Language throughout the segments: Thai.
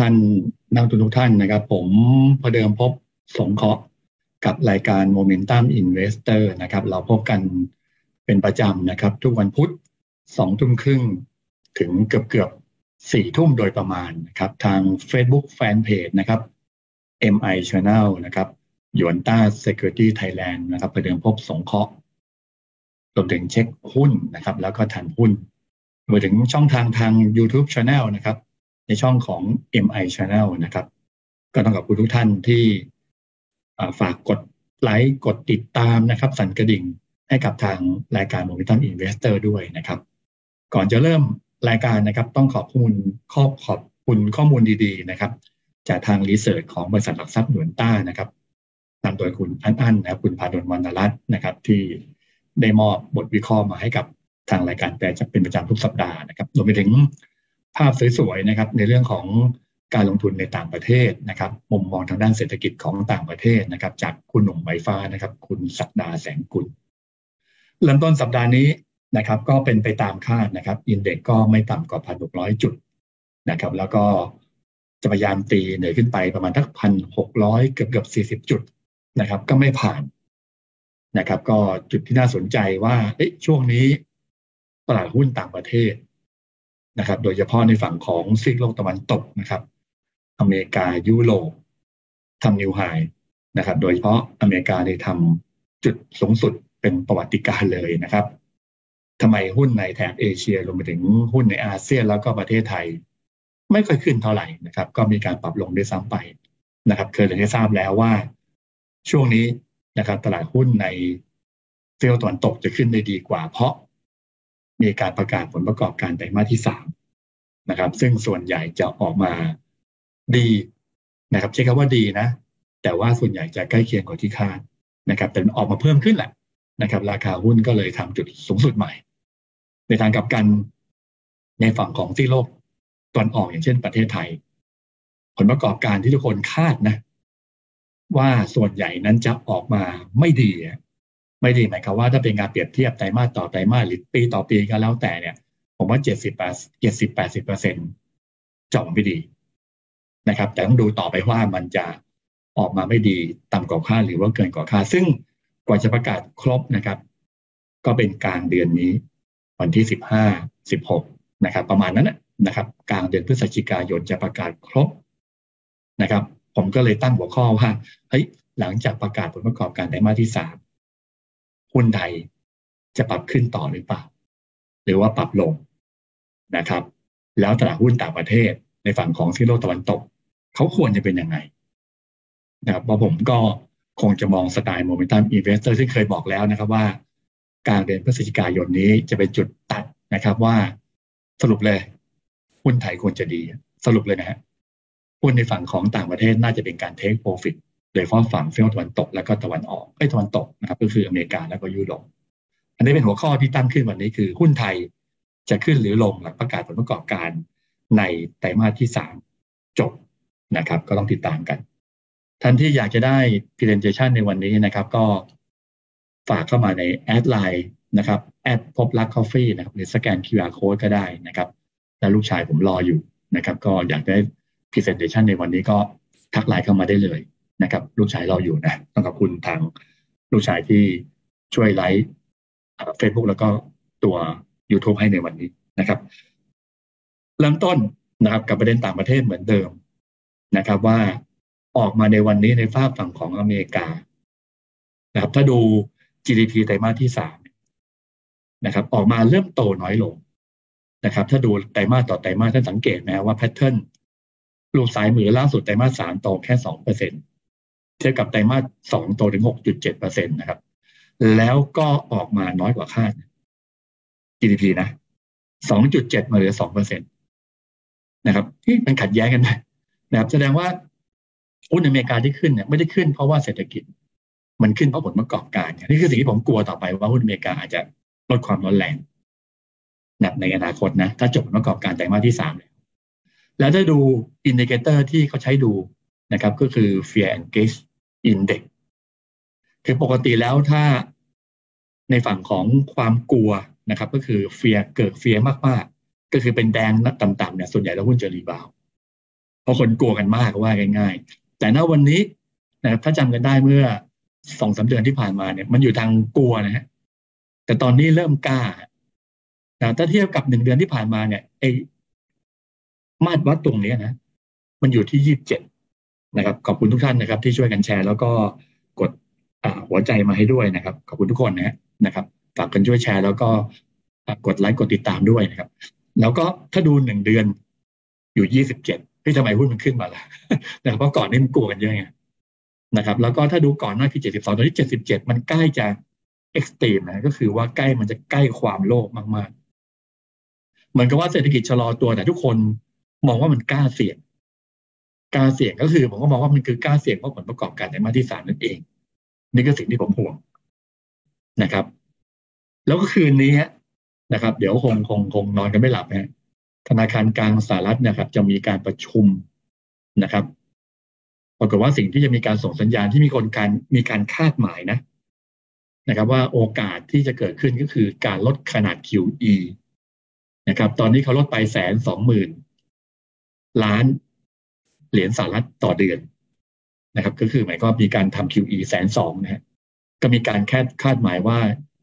ท่านนักทุนทุกท่านนะครับ ผมพอเดิมพบสงเคราะห์กับรายการ Momentum Investor นะครับ เราพบกันเป็นประจำนะครับ ทุกวันพุธสองทุ่มครึ่งถึงเกือบเกือบสี่ทุ่มโดยประมาณนะครับ ทาง Facebook Fanpage นะครับ MI Channel นะครับยวนต้า Security Thailand นะครับพอเดิมพบสงเคราะห์รวมถึงเช็คหุ้นนะครับ แล้วก็ทันหุ้นรวมถึงช่องทางทาง YouTube Channel นะครับ ในช่องของ MI Channel นะครับ ก็ต้องขอบคุณทุกท่านที่ฝากกดไลค์กดติดตามนะครับ สั่นกระดิ่งให้กับทางรายการ Momentum Investor ด้วยนะครับ ก่อนจะเริ่มรายการนะครับ ต้องขอบคุณขอบขอบคุณข้อมูลดีๆนะครับ จากทางรีเสิร์ชของบริษัทหลักทรัพย์หนวนต้านะครับนำโดยคุณอันอันนะครับคุณพาดลวรรณรัตน์นะครับ ที่ได้มอบบทวิเคราะห์มาให้กับทางรายการแต่จะเป็นประจำทุกสัปดาห์นะครับรวมไปถึง ภาพสวยๆนะครับ ในเรื่องของการลงทุนในต่างประเทศนะครับ มุมมองทางด้านเศรษฐกิจของต่างประเทศนะครับ จากคุณหนุ่มใบฟ้านะครับ คุณศักดาแสงกุลเริ่มต้นสัปดาห์นี้นะครับ ก็เป็นไปตามคาดนะครับ อินเด็กก็ไม่ต่ำกว่าพันหกร้อยจุดนะครับ แล้วก็จะพยายามตีเหนือขึ้นไปประมาณทักพันหกร้อยเกือบเกือบสี่สิบจุดนะครับ ก็ไม่ผ่านนะครับ ก็จุดที่น่าสนใจว่าช่วงนี้ตลาดหุ้นต่างประเทศ นะครับ โดยเฉพาะในฝั่งของซีกโลกตะวันตกนะครับ อเมริกายุโรปทำนิวไฮนะครับ โดยเฉพาะอเมริกาได้ทำจุดสูงสุดเป็นประวัติการเลยนะครับทำไมหุ้นในแถบเอเชียรวมไปถึงหุ้นในอาเซียนแล้วก็ประเทศไทย ไม่ค่อยขึ้นเท่าไหร่นะครับ ก็มีการปรับลงด้วยซ้ำไปนะครับ เคยได้ทราบแล้วว่า ช่วงนี้นะครับ ตลาดหุ้นในเซียวตะวันตกจะขึ้นได้ดีกว่า เพราะ มีการประกาศผลประกอบการไตรมาสที่สามนะครับ ซึ่งส่วนใหญ่จะออกมาดีนะครับใช้คำว่าดีนะ แต่ว่าส่วนใหญ่จะใกล้เคียงกว่าที่คาดนะครับแต่ออกมาเพิ่มขึ้นแหละนะครับ ราคาหุ้นก็เลยทำจุดสูงสุดใหม่ ในทางกลับกันในฝั่งของที่โลกตอนออกอย่างเช่นประเทศไทย ผลประกอบการที่ทุกคนคาดนะ ว่าส่วนใหญ่นั้นจะออกมาไม่ดี ไม่ดีหมายความว่าถ้าเป็นการเปรียบเทียบไตรมาสต่อไตรมาสหรือปีต่อปีก็แล้วแต่เนี่ย ผมว่าเจ็ดสิบแปดเจ็ดสิบแปดสิบเปอร์เซ็นต์จอไม่ดีนะครับ แต่ต้องดูต่อไปว่ามันจะออกมาไม่ดีต่ำกว่าค่าหรือว่าเกินกว่าค่า ซึ่งกว่าจะประกาศครบนะครับ ก็เป็นกลางเดือนนี้ วันที่สิบห้าสิบหกนะครับ ประมาณนั้นนะครับ กลางเดือนพฤศจิกายนจะประกาศครบนะครับ ผมก็เลยตั้งหัวข้อว่าเฮ้ยหลังจากประกาศผลประกอบการไตรมาสที่สาม หุ้นไทยจะปรับขึ้นต่อหรือเปล่า หรือว่าปรับลงนะครับ แล้วตลาดหุ้นต่างประเทศในฝั่งของซีกโลกตะวันตก เขาควรจะเป็นยังไงนะครับเพราะผมก็คงจะมองสไตล์ momentum investor ที่เคยบอกแล้วนะครับว่า การเดือนพฤศจิกายนนี้จะเป็นจุดตัดนะครับว่าสรุปเลยหุ้นไทยควรจะดี สรุปเลยนะฮะหุ้นในฝั่งของต่างประเทศน่าจะเป็นการเทคโปรฟิต โดยเฉพาะฝั่งซีกตะวันตกแล้วก็ตะวันออกไอ้ตะวันตกนะครับ ก็คืออเมริกาแล้วก็ยุโรปอันนี้เป็นหัวข้อที่ตั้งขึ้นวันนี้คือหุ้นไทยจะขึ้นหรือลงหลังประกาศผลประกอบการในไตรมาสที่สามจบนะครับ ก็ต้องติดตามกัน ท่านที่อยากจะได้ presentation ในวันนี้นะครับ ก็ฝากเข้ามาใน add ไลน์นะครับแอดพบรักคอฟฟี่นะครับหรือสแกน QR code ก็ได้นะครับ แล้วลูกชายผมรออยู่นะครับ ก็อยากได้ presentation ในวันนี้ก็ทักไลน์เข้ามาได้เลย นะครับลูกชายเราอยู่นะต้องขอบคุณทางลูกชายที่ช่วยไลฟ์เฟซบุ๊กแล้วก็ตัว YouTube ให้ในวันนี้นะครับเริ่มต้นนะครับกับประเด็นต่างประเทศเหมือนเดิมนะครับ ว่าออกมาในวันนี้ในฝากฝั่งของอเมริกานะครับถ้าดู GDP ไตรมาสที่สามนะครับ ออกมาเริ่มโตน้อยลงนะครับ ถ้าดูไตรมาสต่อไตรมาสท่านสังเกตไหมว่าแพทเทิร์นรูปสายมือล่าสุดไตรมาสสามโตแค่สองเปอร์เซ็นต์ เทียบกับไตรมาสสองโตถึงหกจุดเจ็ดเปอร์เซ็นตนะครับ แล้วก็ออกมาน้อยกว่าคาด GDP นะสองจุดเจ็ดมาเหลือสองเปอร์เซ็นต์นะครับที่มันขัดแย้งกันนะครับ แสดงว่าหุ้นอเมริกาที่ขึ้นเนี่ยไม่ได้ขึ้นเพราะว่าเศรษฐกิจ มันขึ้นเพราะผลประกอบการนี่คือสิ่งที่ผมกลัวต่อไปว่าหุ้นอเมริกาอาจจะลดความร้อนแรงนะในอนาคตนะ ถ้าจบผลประกอบการไตรมาสที่สามแล้วแล้วถ้าดู indicator ที่เขาใช้ดูนะครับ ก็คือ fear and greed index คือปกติแล้วถ้าในฝั่งของความกลัวนะครับ ก็คือเฟียเกิดเฟียมากๆ ก็คือเป็นแดงต่ำๆเนี่ยส่วนใหญ่แล้วหุ้นจะรีบาวเพราะคนกลัวกันมากว่าง่าย ๆ แต่ณวันนี้นะครับถ้าจำกันได้เมื่อสองสาเดือนที่ผ่านมาเนี่ย มันอยู่ทางกลัวนะฮะแต่ตอนนี้เริ่มกล้านะถ้าเทียบกับหนึ่งเดือนที่ผ่านมาเนี่ยไอ้มาตรวัดตรงนี้นะ มันอยู่ที่ยี่สิบเจ็ด นะครับ ขอบคุณทุกท่านนะครับ ที่ช่วยกันแชร์ แล้วก็กดหัวใจมาให้ด้วยนะครับ ขอบคุณทุกคนนะนะครับฝากกันช่วยแชร์ แล้วก็กดไลค์กดติดตามด้วยนะครับ แล้วก็ถ้าดูหนึ่งเดือนอยู่ยี่สิบเจ็ดพี่ทำไมหุ้นมันขึ้นมาล่ะนะครับเพราะก่อนนี้มันกลัวกันเยอะไงนะครับ แล้วก็ถ้าดูก่อนหน้าคือเจ็ดสิบสองตอนนี้เจ็ดสิบเจ็ดมันใกล้จะ extreme นะก็คือว่าใกล้มันจะใกล้ความโลภมากๆ เหมือนกับว่าเศรษฐกิจชะลอตัวแต่ทุกคนมองว่ามันกล้าเสี่ยง กล้าเสี่ยงก็คือผมก็มองว่ามันคือกล้าเสี่ยงเพราะผลประกอบการในมาที่สามนั่นเอง นี่ก็สิ่งที่ผมห่วงนะครับ แล้วก็คืนนี้นะครับ เดี๋ยวคงคงคงนอนกันไม่หลับนะธนาคารกลางสหรัฐนะครับ จะมีการประชุมนะครับปรากฏว่าสิ่งที่จะมีการส่งสัญญาณที่มีคนการมีการคาดหมายนะ นะครับ ว่าโอกาสที่จะเกิดขึ้นก็คือการลดขนาด QE นะครับ ตอนนี้เขาลดไปแสนสองหมื่นล้าน เหรียญสหรัฐต่อเดือนนะครับ ก็คือหมายก็มีการทำ QE แสนสองนะฮะก็มีการแค่คาดหมายว่า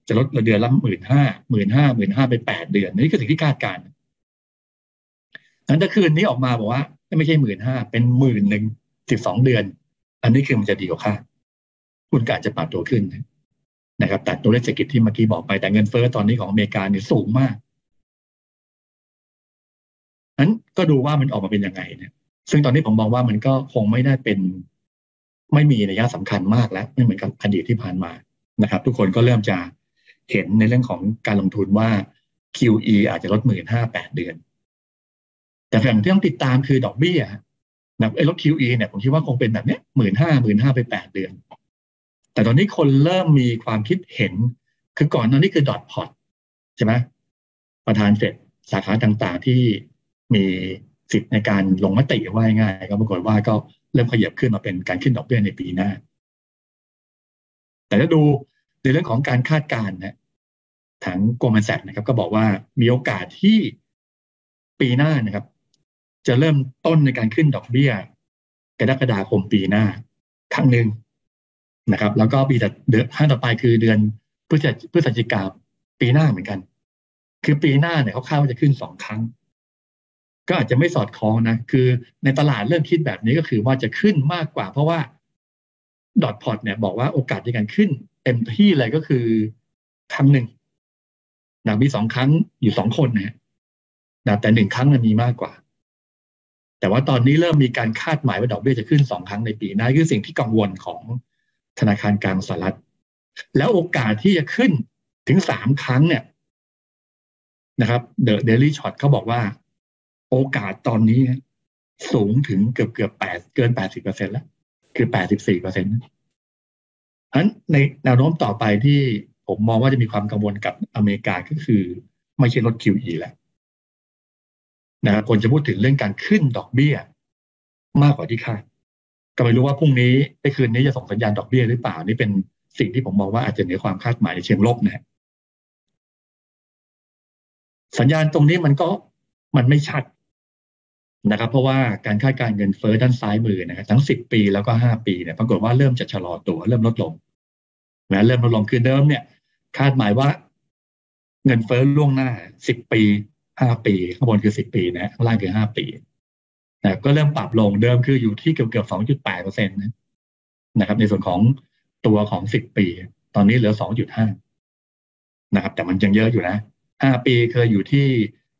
จะลดเดือนละหมื่นห้าหมื่นห้าหมื่นห้าไปแปดเดือนนี่คือสิ่งที่คาดการณ์นั้นถ้าคืนนี้ออกมาบอกว่า ไม่ใช่หมื่นห้าเป็นหมื่นหนึ่งสิบสองเดือน อันนี้คือมันจะดีกว่าค่าคุณการจะปรับตัวขึ้นนะครับ แต่ตัวเลขเศรษฐกิจที่เมื่อกี้บอกไปแต่เงินเฟ้อตอนนี้ของอเมริกาเนี่ยสูงมากนั้นก็ดูว่ามันออกมาเป็นยังไงเนี่ย ซึ่งตอนนี้ผมมองว่ามันก็คงไม่ได้เป็น ไม่มีนัยสำคัญมากแล้วไม่เหมือนกับอดีตที่ผ่านมานะครับ ทุกคนก็เริ่มจะเห็นในเรื่องของการลงทุนว่า QE อาจจะลดหมื่นห้าแปดเดือน แต่สิ่งที่ต้องติดตามคือดอกเบี้ยนะไอ้ลด QE เนี่ยผมคิดว่าคงเป็นแบบเนี้ยหมื่นห้าหมื่นห้าไปแปดเดือน แต่ตอนนี้คนเริ่มมีความคิดเห็น คือก่อนตอนนี้คือดอทพอตใช่ไหมประธานเสร็จสาขาต่างๆที่มี สิทธิ์ในการลงมติว่าง่ายก็ปรากฏว่าก็เริ่มขยับขึ้นมาเป็นการขึ้นดอกเบี้ยในปีหน้า แต่ถ้าดูในเรื่องของการคาดการณ์นะทางโกลแมนแซกนะครับ ก็บอกว่ามีโอกาสที่ปีหน้านะครับ จะเริ่มต้นในการขึ้นดอกเบี้ยกรกฎาคมปีหน้า ครั้งหนึ่งนะครับ แล้วก็ปีต่อเดือนห้าต่อไปคือเดือนพฤศจิกาปีหน้าเหมือนกัน คือปีหน้าเนี่ยเขาคาดว่าจะขึ้นสองครั้ง ก็อาจจะไม่สอดคล้องนะ คือในตลาดเริ่มคิดแบบนี้ก็คือว่าจะขึ้นมากกว่า เพราะว่าดอทพอตเนี่ยบอกว่าโอกาสในการขึ้นเต็มที่เลยก็คือครั้งหนึ่งนะมีสองครั้งอยู่สองคนนะนะแต่หนึ่งครั้งมันมีมากกว่า แต่ว่าตอนนี้เริ่มมีการคาดหมายว่าดอกเบี้ยจะขึ้นสองครั้งในปีหน้าคือสิ่งที่กังวลของธนาคารกลางสหรัฐ แล้วโอกาสที่จะขึ้นถึงสามครั้งเนี่ยนะครับเดอะเดลี่ช็อตเขาบอกว่า โอกาสตอนนี้สูงถึงเกือบเกือบแปดเกินแปดสิบเปอร์เซ็นแล้ว คือแปดสิบสี่เปอร์เซ็นต์นั้นในแนวโน้มต่อไปที่ผมมองว่าจะมีความกังวลกับอเมริกาก็คือ ไม่ใช่ลด QE แล้วนะครับคนจะพูดถึงเรื่องการขึ้นดอกเบี้ย มากกว่าที่คาดก็ไม่รู้ว่าพรุ่งนี้ในคืนนี้จะส่งสัญญาณดอกเบี้ยหรือเปล่านี่เป็นสิ่งที่ผมมองว่าอาจจะเหนือความคาดหมายในเชิงลบนะสัญญาณตรงนี้มันก็มันไม่ชัด นะครับเพราะว่าการคาดการเงินเฟ้อด้านซ้ายมือนะครับทั้งสิบปีแล้วก็ห้าปีเนี่ยปรากฏว่าเริ่มจะชะลอตัวเริ่มลดลงนะเริ่มลดลงคือเดิมเนี่ย คาดหมายว่าเงินเฟ้อล่วงหน้าสิบปีห้าปี ข้างบนคือสิบปีนะข้างล่างคือห้าปีนะก็เริ่มปรับลงเดิมคืออยู่ที่เกือบเกือบสองจุดแปดเปอร์เซ็นต์นะครับ ในส่วนของตัวของสิบปี ตอนนี้เหลือสองจุดห้านะครับ แต่มันยังเยอะอยู่นะห้าปีเคยอยู่ที่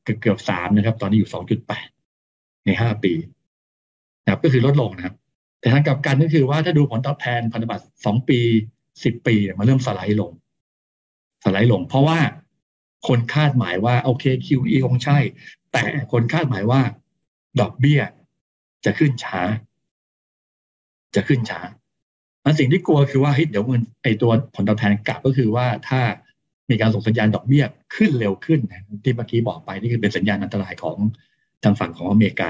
เกือบเกือบสามนะครับ ตอนนี้อยู่สองจุดแปด ในห้าปีนะครับก็คือลดลงนะครับ แต่ทางกลับกันก็คือว่าถ้าดูผลตอบแทนพันธบัตรสองปีสิบปีมาเริ่มสไลด์ลง สไลด์ลง เพราะว่าคนคาดหมายว่าโอเค QE คงใช่ แต่คนคาดหมายว่า ดอกเบี้ยจะขึ้นช้า จะขึ้นช้าอันสิ่งที่กลัวคือว่าเฮ้ยเดี๋ยวเงินไอตัวผลตอบแทนกลับก็คือว่าถ้ามีการส่งสัญญาณดอกเบี้ยขึ้นเร็วขึ้นที่เมื่อกี้บอกไปนี่คือเป็นสัญญาณอันตรายของ ทางฝั่งของอเมริกา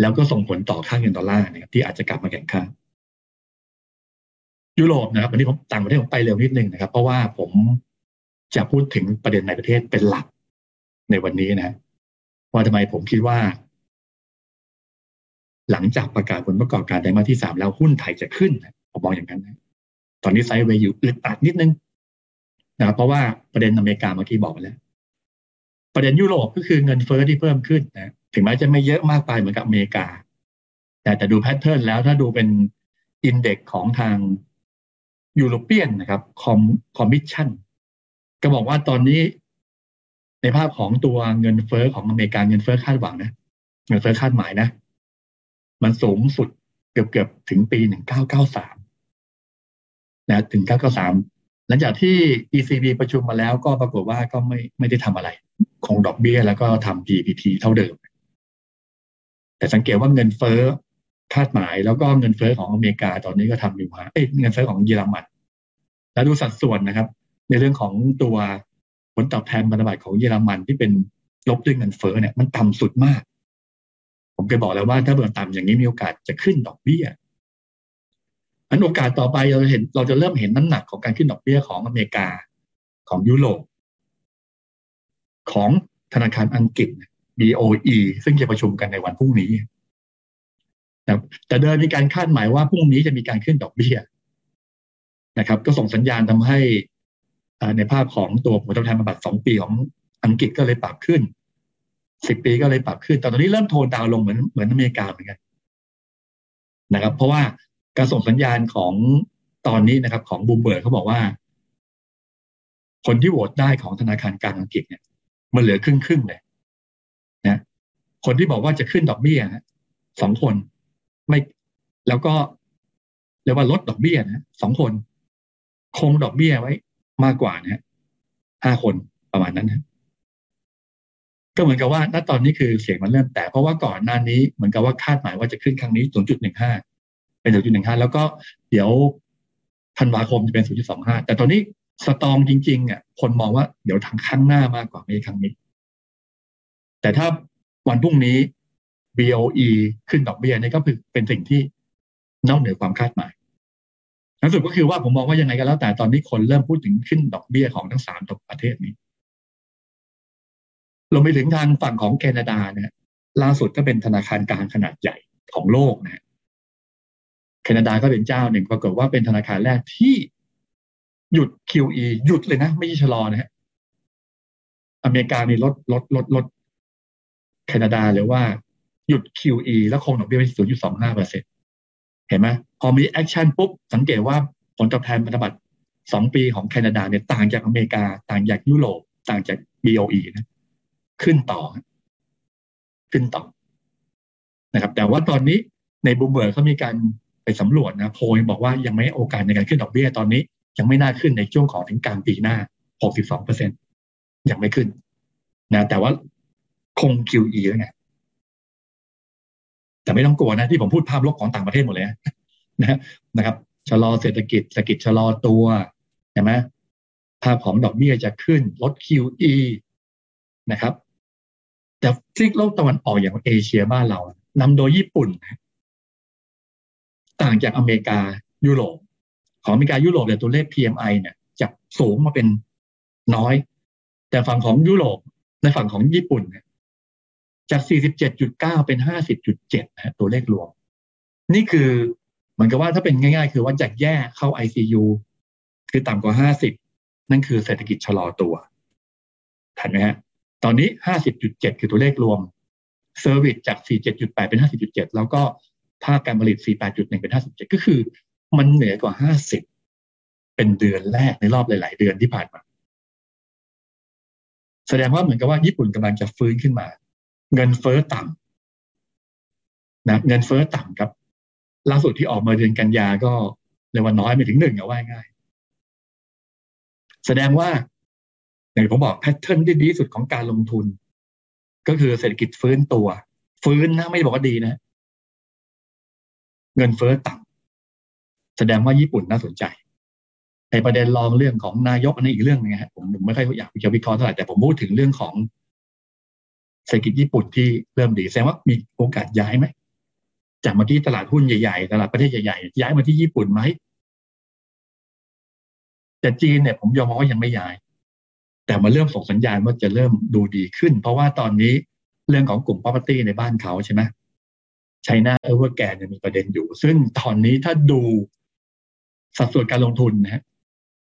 แล้วก็ส่งผลต่อค่าเงินดอลลาร์เนี่ยที่อาจจะกลับมาแข่งข้ายุโรปนะครับวันนี้ผมต่างประเทศผมไปเร็วนิดนึงนะครับ เพราะว่าผมจะพูดถึงประเด็นในประเทศเป็นหลักในวันนี้นะว่าทำไมผมคิดว่า หลังจากประกาศผลประกอบการไตรมาสที่สามแล้วหุ้นไทยจะขึ้นผมมองอย่างนั้นนะตอนนี้ไซด์เวย์อยู่อึดอัดนิดนึงนะครับเพราะว่าประเด็นอเมริกาเมื่อกี้บอกไปแล้ว ประเด็นยุโรปก็คือเงินเฟ้อที่เพิ่มขึ้นนะถึงแม้จะไม่เยอะมากไปเหมือนกับอเมริกา แต่แต่ดู pattern แล้วถ้าดูเป็น index ของทาง European นะครับ Com Commission ก็บอกว่าตอนนี้ในภาพของตัวเงินเฟอ้อของอเมริกาเงินเฟอ้อคาดหวังนะเงินเฟอ้อคาดหมายนะ มันสูงสุดเกือบเกือบถึงปีหนึ่งเก้าเก้าสามนะถึงเก้าเก้าสามหลังจากที่ ECB ประชุมมาแล้วก็ปรากฏว่าก็ไม่ไม่ได้ทำอะไร คงดอกเบี้ยแล้วก็ทำ PPT เท่าเดิม แต่สังเกตว่าเงินเฟ้อคาดหมายแล้วก็เงินเฟ้อของอเมริกาตอนนี้ก็ทำอยู่ฮะเอ้เงินเฟ้อของเยอรมันแล้วดูสัดส่วนนะครับ ในเรื่องของตัวผลตอบแทนพันธบัตรของเยอรมันที่เป็นลบด้วยเงินเฟ้อเนี่ยมันต่ำสุดมาก ผมเคยบอกแล้วว่าถ้าเบอร์ต่ำอย่างนี้มีโอกาสจะขึ้นดอกเบี้ยอันโอกาสต่อไปเราเห็นเราจะเริ่มเห็นน้ำหนักของการขึ้นดอกเบี้ยของอเมริกาของยุโรป ของธนาคารอังกฤษ BOE ซึ่งจะประชุมกันในวันพรุ่งนี้นะแต่เดินมีการคาดหมายว่าพรุ่งนี้จะมีการขึ้นดอกเบี้ยนะครับ ก็ส่งสัญญาณทำให้ในภาพของตัวผลตอบแทนบำบัดสองปีของอังกฤษก็เลยปรับขึ้นสิบปีก็เลยปรับขึ้นแต่ตอนนี้เริ่มโทนดาวลงเหมือนเหมือนอเมริกาเหมือนกันนะครับ เพราะว่าการส่งสัญญาณของตอนนี้นะครับ ของบูมเบิร์กเขาบอกว่า คนที่โหวตได้ของธนาคารกลางอังกฤษเนี่ย มันเหลือครึ่งครึ่งเลยนะคนที่บอกว่าจะขึ้นดอกเบี้ยสองคนไม่แล้วก็เรียกว่าลดดอกเบี้ยนะสองคน คงดอกเบี้ยไว้มากกว่านะห้าคนประมาณนั้นนะก็เหมือนกับว่าณตอนนี้คือเสียงมันเริ่มแต่เพราะว่าก่อนหน้านี้เหมือนกับว่าคาดหมายว่าจะขึ้นครั้งนี้ 0.15 เป็น 0.15 แล้วก็เดี๋ยวธันวาคมจะเป็น 0.25 แต่ตอนนี้ สตองจริงๆอะคนมองว่าเดี๋ยวทางข้างหน้ามากกว่าไม่ครั้งนี้ แต่ถ้าวันพรุ่งนี้ BOE ขึ้นดอกเบี้ยนี่ก็คือเป็นสิ่งที่นอกเหนือความคาดหมายนัสุดก็คือว่าผมมองว่ายังไงก็แล้วแต่ตอนนี้คนเริ่มพูดถึงขึ้นดอกเบี้ยของทั้งสามประเทศนี้เราไปถึงทางฝั่งของแคนาดาเนี่ยล่าสุดก็เป็นธนาคารกลางขนาดใหญ่ของโลกนะแคนาดาก็เป็นเจ้าหนึ่งปรากฏว่าเป็นธนาคารแรกที่ หยุด QE หยุดเลยนะ ไม่ใช่ชะลอนะฮะอเมริกานี่ลดลดลดลดแคนาดาหรือว่าหยุด QE แล้วคงดอกเบี้ยไว้0.25เปอร์เซ็นต์เห็นไหมพอมี action ปุ๊บ สังเกตว่าผลตอบแทนพันธบัตรสองปีของแคนาดาเนี่ยต่างจากอเมริกา ต่างจากยุโรปต่างจาก BOE นะ ขึ้นต่อ ขึ้นต่อนะครับ แต่ว่าตอนนี้ในบูมเบิร์กเขามีการไปสำรวจนะ โพยบอกว่ายังไม่โอกาสในการขึ้นดอกเบี้ยตอนนี้ ยังไม่น่าขึ้นในช่วงของถึงกลางปีหน้า 62เปอร์เซ็นยังไม่ขึ้นนะแต่ว่าคง QE แล้วไงแต่ไม่ต้องกลัวนะที่ผมพูดภาพลบของต่างประเทศหมดเลยนะนะครับชะลอเศรษฐกิจเศรษฐกิจชะลอตัวใช่ไหมภาพของดอกเบี้ยจะขึ้นลด QE นะครับ แต่ซีกโลกตะวันออกอย่างเอเชียบ้านเรานำโดยญี่ปุ่น ต่างจากอเมริกายุโรป ของอเมริกายุโรปเนี่ยตัวเลข PMI เนี่ยจะสูงมาเป็นน้อย แต่ฝั่งของยุโรปในฝั่งของญี่ปุ่นเนี่ยจาก 47.9 เป็น 50.7นะตัวเลขรวม นี่คือเหมือนกับว่าถ้าเป็นง่ายๆ คือว่าจากแย่เข้า ICU คือต่ำกว่า 50 นั่นคือเศรษฐกิจชะลอตัวทันไหมฮะ ตอนนี้ 50.7 คือตัวเลขรวม service จาก 47.8 เป็น 50.7 แล้วก็ภาคการผลิต 48.1 เป็น 57 ก็คือ มันเหนือกว่า50เป็นเดือนแรกในรอบหลาย ๆ เดือนที่ผ่านมา แสดงว่าเหมือนกับว่าญี่ปุ่นกำลังจะฟื้นขึ้นมา เงินเฟ้อต่ำนะเงินเฟ้อต่ำครับ ล่าสุดที่ออกมาเดือนกันยาก็ในวันน้อยไม่ถึงหนึ่งเอาว่าง่าย แสดงว่าอย่างผมบอกแพทเทิร์นที่ดีสุดของการลงทุน ก็คือเศรษฐกิจฟื้นตัว ฟื้นนะไม่บอกว่าดีนะ เงินเฟ้อต่ำ แสดงว่าญี่ปุ่นน่าสนใจในประเด็นรองเรื่องของนายกอันนี้อีกเรื่องนึงครับผมผมไม่ค่อยอยากจะวิเคราะห์เท่าไหร่แต่ผมพูดถึงเรื่องของเศรษฐกิจญี่ปุ่นที่เริ่มดีแสดงว่ามีโอกาสย้ายไหมจากเมื่อกี้ตลาดหุ้นใหญ่ๆตลาดประเทศใหญ่ๆย้ายมาที่ญี่ปุ่นไหมแต่จีนเนี่ยผมยอมมองว่ายังไม่ย้าย แต่มาเริ่มส่งสัญญาณว่าจะเริ่มดูดีขึ้น เพราะว่าตอนนี้เรื่องของกลุ่ม property ในบ้านเขาใช่ไหมชัยนาเอเวอร์แกนมีประเด็นอยู่ ซึ่งตอนนี้ถ้าดู สัดส่วนการลงทุนนะฮะ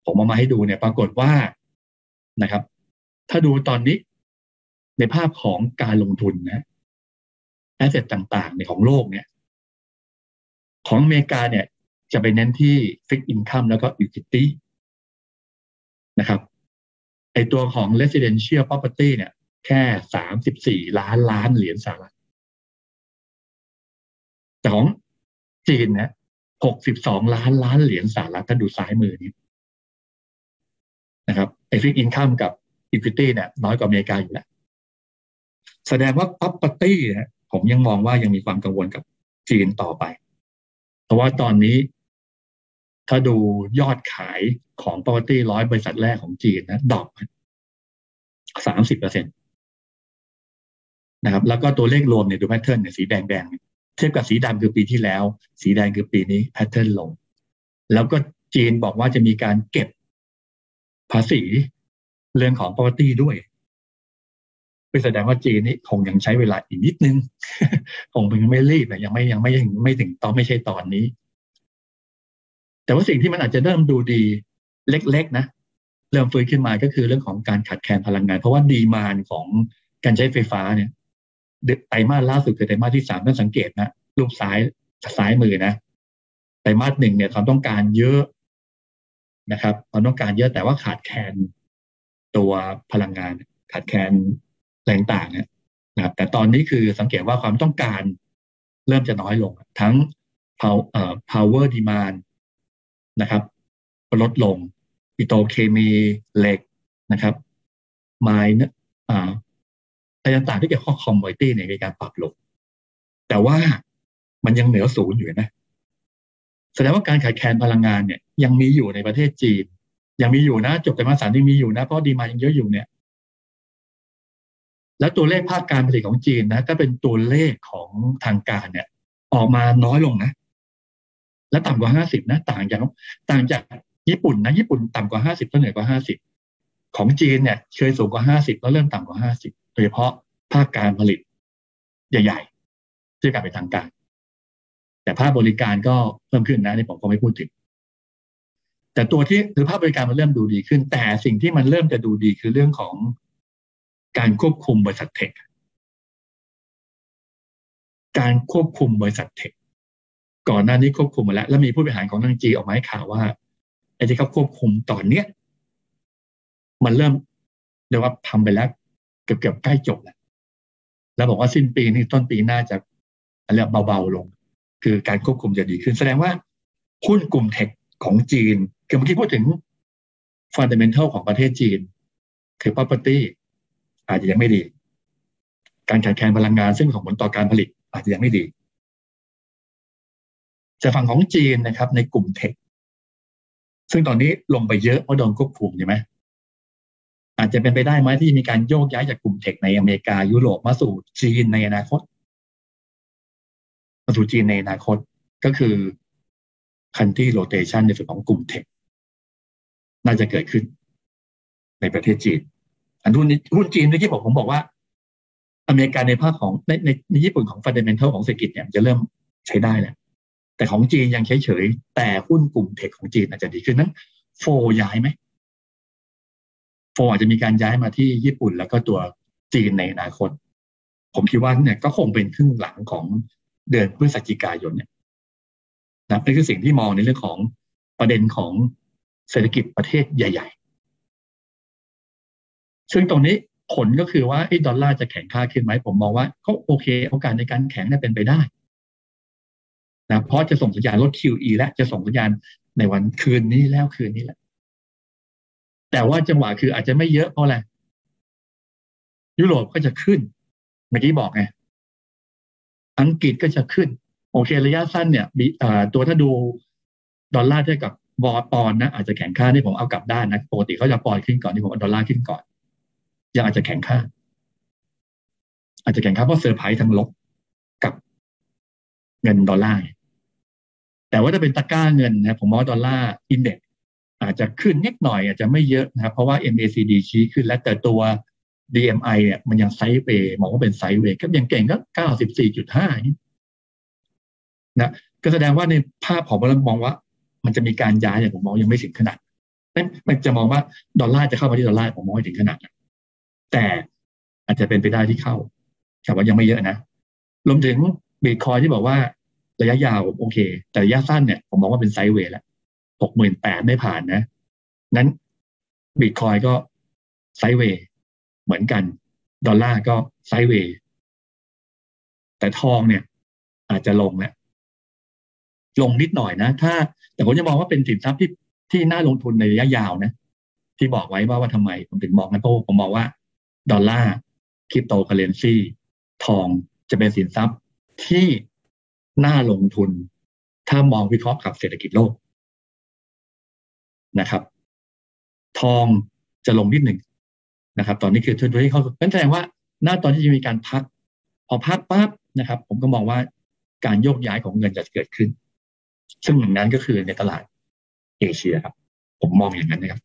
ผมเอามาให้ดูเนี่ยปรากฏว่านะครับ ถ้าดูตอนนี้ในภาพของการลงทุนนะ asset ต่างๆในของโลกเนี่ย ของอเมริกาเนี่ย จะไปเน้นที่ฟิกอินคัมแล้วก็อิ q ิตี้นะครับไอตัวของ residential property เนี่ย แค่สามสิบสี่ล้านล้านเหรียญสหรัฐแต่ของจีนนะ หกสิบสองล้านล้านเหรียญสหรัฐถ้าดูซ้ายมือนี้นะครับไอฟิกอินคัมกับอิ q ิตี้เนี่ยน้อยกว่าอเมริกาอยู่แล้ว แสดงว่า property นะผมยังมองว่ายังมีความกังวลกับจีนต่อไป เพราะว่าตอนนี้ ถ้าดูยอดขายของ property ร้อยบริษัทแรกของจีนนะ drop สามสิบเปอร์เซ็นต์นะครับ แล้วก็ตัวเลขรวมเนี่ยดู pattern เนี่ยสีแดงแดงเทียบกับสีดำคือปีที่แล้ว สีแดงคือปีนี้ pattern ลง แล้วก็จีนบอกว่าจะมีการเก็บภาษีเรื่องของ property ด้วยไปแสดงว่าจีนนี่คงยังใช้เวลาอีกนิดนึง คงยังไม่รีบยังไม่ยังไม่ยังไม่ถึงตอนไม่ใช่ตอนนี้ แต่ว่าสิ่งที่มันอาจจะเริ่มดูดีเล็ก ๆ นะ เริ่มฟื้นขึ้นมาก็คือเรื่องของการขาดแคลนพลังงาน เพราะว่าดีมานของการใช้ไฟฟ้าเนี่ย ไตรมาสล่าสุดคือไตรมาสที่สามต้องสังเกตนะรูปซ้ายซ้ายมือนะไตรมาสหนึ่งเนี่ยความต้องการเยอะนะครับความต้องการเยอะแต่ว่าขาดแคลนตัวพลังงาน ขาดแคลนแรงต่างนะครับแต่ตอนนี้คือสังเกตว่าความต้องการเริ่มจะน้อยลง ทั้ง power demand นะครับลดลงปิโตเคมีเหล็กนะครับไม้อ่า อะไรต่างๆที่เกี่ยวข้องคอมมูนิตี้เนี่ยมีการปรับลงแต่ว่ามันยังเหนือศูนย์อยู่นะแสดงว่าการขาดแคลนพลังงานเนี่ย ยังมีอยู่ในประเทศจีน ยังมีอยู่นะจบแต่มาสามยังมีอยู่นะเพราะดีมายังเยอะอยู่เนี่ย แล้วตัวเลขภาคการผลิตของจีนนะก็เป็นตัวเลขของทางการเนี่ย ออกมาน้อยลงนะ และต่ำกว่าห้าสิบนะ ต่างจากต่างจากญี่ปุ่นนะญี่ปุ่นต่ำกว่าห้าสิบก็เหนือกว่าห้าสิบของจีนเนี่ย เคยสูงกว่าห้าสิบแล้วเริ่มต่ำกว่าห้าสิบ โดยเฉพาะภาคการผลิตใหญ่ๆที่กลับไปทางการ แต่ภาคบริการก็เพิ่มขึ้นนะนี่ผมก็ไม่พูดถึง แต่ตัวที่คือภาคบริการมันเริ่มดูดีขึ้น แต่สิ่งที่มันเริ่มจะดูดีคือเรื่องของการควบคุมบริษัทเทคการควบคุมบริษัทเทคก่อนหน้านี้ควบคุมมาแล้ว แล้วมีผู้บริหารของนางจีออกมาให้ข่าวว่าไอ้ที่เขาควบคุมตอนเนี้ยมันเริ่มเรียกว่าทำไปแล้ว เกือบเกือบใกล้จบแล้วแล้วบอกว่าสิ้นปีนี้ต้นปีหน้าจะอะไรเบาๆลง คือการควบคุมจะดีขึ้น แสดงว่าหุ้นกลุ่มเทคของจีนคือเมื่อกี้พูดถึงฟันเดเมนทัลของประเทศจีน คือ property อาจจะยังไม่ดี การขาดแคลนพลังงานซึ่งของผลต่อการผลิต อาจจะยังไม่ดีจะฝั่งของจีนนะครับ ในกลุ่มเทคซึ่งตอนนี้ลงไปเยอะเพราะโดนควบคุมใช่ไหม อาจจะเป็นไปได้ไหมที่มีการโยกย้ายจากกลุ่มเทคในอเมริกายุโรปมาสู่จีนในอนาคต มาสู่จีนในอนาคตก็คือ country rotation ในส่วนของกลุ่มเทคน่าจะเกิดขึ้น ในประเทศจีน อันหุ้นหุ้นจีนที่ผมผมบอกว่า อเมริกาในภาคของในในในญี่ปุ่นของฟันเดเมนทัลของเศรษฐกิจเนี่ยจะเริ่มใช้ได้แหล้วแต่ของจีนยังเฉยเฉยแต่หุ้นกลุ่มเทคของจีนอาจจะดีขึ้นนั้น โฟย้ายไหม โฟอาจจะมีการย้ายมาที่ญี่ปุ่นแล้วก็ตัวจีนในอนาคต ผมคิดว่าเนี่ยก็คงเป็นครึ่งหลังของเดือนพฤศจิกายนเนี่ยนะนี่คือสิ่งที่มองในเรื่องของประเด็นของเศรษฐกิจประเทศใหญ่ ๆ ซึ่งตรงนี้ผลก็คือว่าไอ้ดอลลาร์จะแข็งค่าขึ้นไหม ผมมองว่าก็โอเค โอกาสในการแข็งเนี่ยเป็นไปได้นะเพราะจะส่งสัญญาณลด QE และจะส่งสัญญาณในวันคืนนี้แล้วคืนนี้แหละ แต่ว่าจังหวะคืออาจจะไม่เยอะเพราะอะไรยุโรปก็จะขึ้น เมื่อกี้บอกไงอังกฤษก็จะขึ้น โอเคระยะสั้นเนี่ยตัวถ้าดูดอลลาร์เทียบกับวอปอนนะอาจจะแข็งค่าที่ผมเอากลับด้านนะปกติเขาจะปล่อยขึ้นก่อนที่ผมเอาดอลลาร์ขึ้นก่อน ยังอาจจะแข็งค่า อาจจะแข็งค่าเพราะเซอร์ไพรส์ทั้งลบกับเงินดอลลาร์แต่ว่าถ้าเป็นตะก้าเงินนะผมมองดอลลาร์อินเด็ก อาจจะขึ้นนิดหน่อยอาจจะไม่เยอะนะครับ เพราะว่า MACD ชี้ขึ้นแล้วแต่ตัว DMI เนี่ยมันยังไซด์เวย์มองว่าเป็นไซด์เวย์ก็ยังเก่งก็94.5นะก็แสดงว่าในภาพของเรามองว่า มันจะมีการย้ายเนี่ยผมมองยังไม่ถึงขนาดมันจะมองว่าดอลลาร์จะเข้ามาที่ดอลลาร์ผมมองไม่ถึงขนาดนั้นแต่อาจจะเป็นไปได้ที่เข้า แต่ว่ายังไม่เยอะนะรวมถึงบีคอยที่บอกว่าระยะยาวโอเค แต่ระยะสั้นเนี่ยผมมองว่าเป็น sideway แล้ว หกหมื่นแปดไม่ผ่านนะ นั้นบีคอยก็ sideway เหมือนกัน ดอลลาร์ก็ sideway แต่ทองเนี่ย อาจจะลงนะลงนิดหน่อยนะ ถ้า แต่ผมจะมองว่าเป็นสินทรัพย์ที่ที่น่าลงทุนในระยะยาวนะ ที่บอกไว้ว่าว่าทำไมผมถึงมองนะเพราะผมมองว่า ดอลลาร์คริปโตเคเรนซีทองจะเป็นสินทรัพย์ที่น่าลงทุน ถ้ามองวิเคราะห์กับเศรษฐกิจโลก นะครับ ทองจะลงนิดหนึ่งนะครับ ตอนนี้คือทุนที่เขาเป็นแสดงว่าหน้าตอนที่จะมีการพัก พอพักปั๊บนะครับ ผมก็มองว่าการโยกย้ายของเงินจะเกิดขึ้น ซึ่งหนึ่งนั้นก็คือในตลาดเอเชียครับ ผมมองอย่างนั้นนะครับ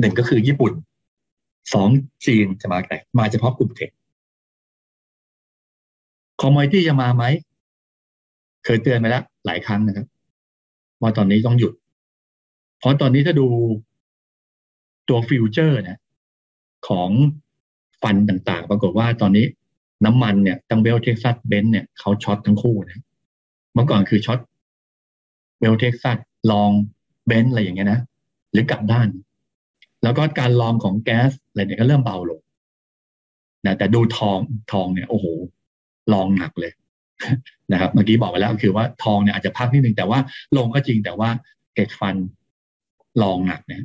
หนึ่งก็คือญี่ปุ่นสองจีนจะมาแต่มาเฉพาะกลุ่มเทคคอมมอนตี้จะมาไหม เคยเตือนไปแล้วหลายครั้งนะครับ ว่าตอนนี้ต้องหยุด เพราะตอนนี้ถ้าดูตัวฟิวเจอร์นะของฟันต่างๆ ปรากฏว่าตอนนี้น้ำมันเนี่ยตั้งเบลเท็กซัสเบนซ์เนี่ยเขาช็อตทั้งคู่นะเมื่อก่อนคือช็อตเบลเท็กซัสลองเบนซ์อะไรอย่างเงี้ยนะ หรือกลับด้าน แล้วก็การลองของแก๊สอะไรเนี่ยก็เริ่มเบาลงนะแต่ดูทองทองเนี่ย โอ้โห ลองหนักเลย นะครับเมื่อกี้บอกไปแล้วคือว่าทองเนี่ยอาจจะพักนิดนึงแต่ว่าลงก็จริงแต่ว่า hedge fund long หนักเนี่ย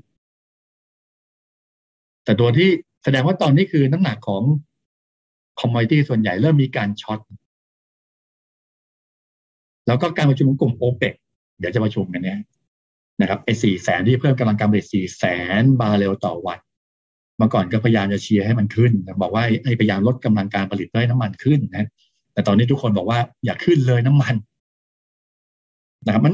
แต่ตัวที่แสดงว่าตอนนี้คือน้ำหนักของ commodity ส่วนใหญ่เริ่มมีการ short แล้วก็การประชุมกลุ่มโอเปกเดี๋ยวจะประชุมกันเนี่ยนะครับไอ้สี่แสนที่เพิ่มกำลังการผลิตสี่แสนบาร์เรลต่อวันเมื่อก่อนก็พยายามจะเชียร์ให้มันขึ้น บอกว่าให้พยายามลดกำลังการผลิตให้น้ำมันขึ้นนะ แต่ตอนนี้ทุกคนบอกว่าอย่าขึ้นเลยน้ำมันนะครับมัน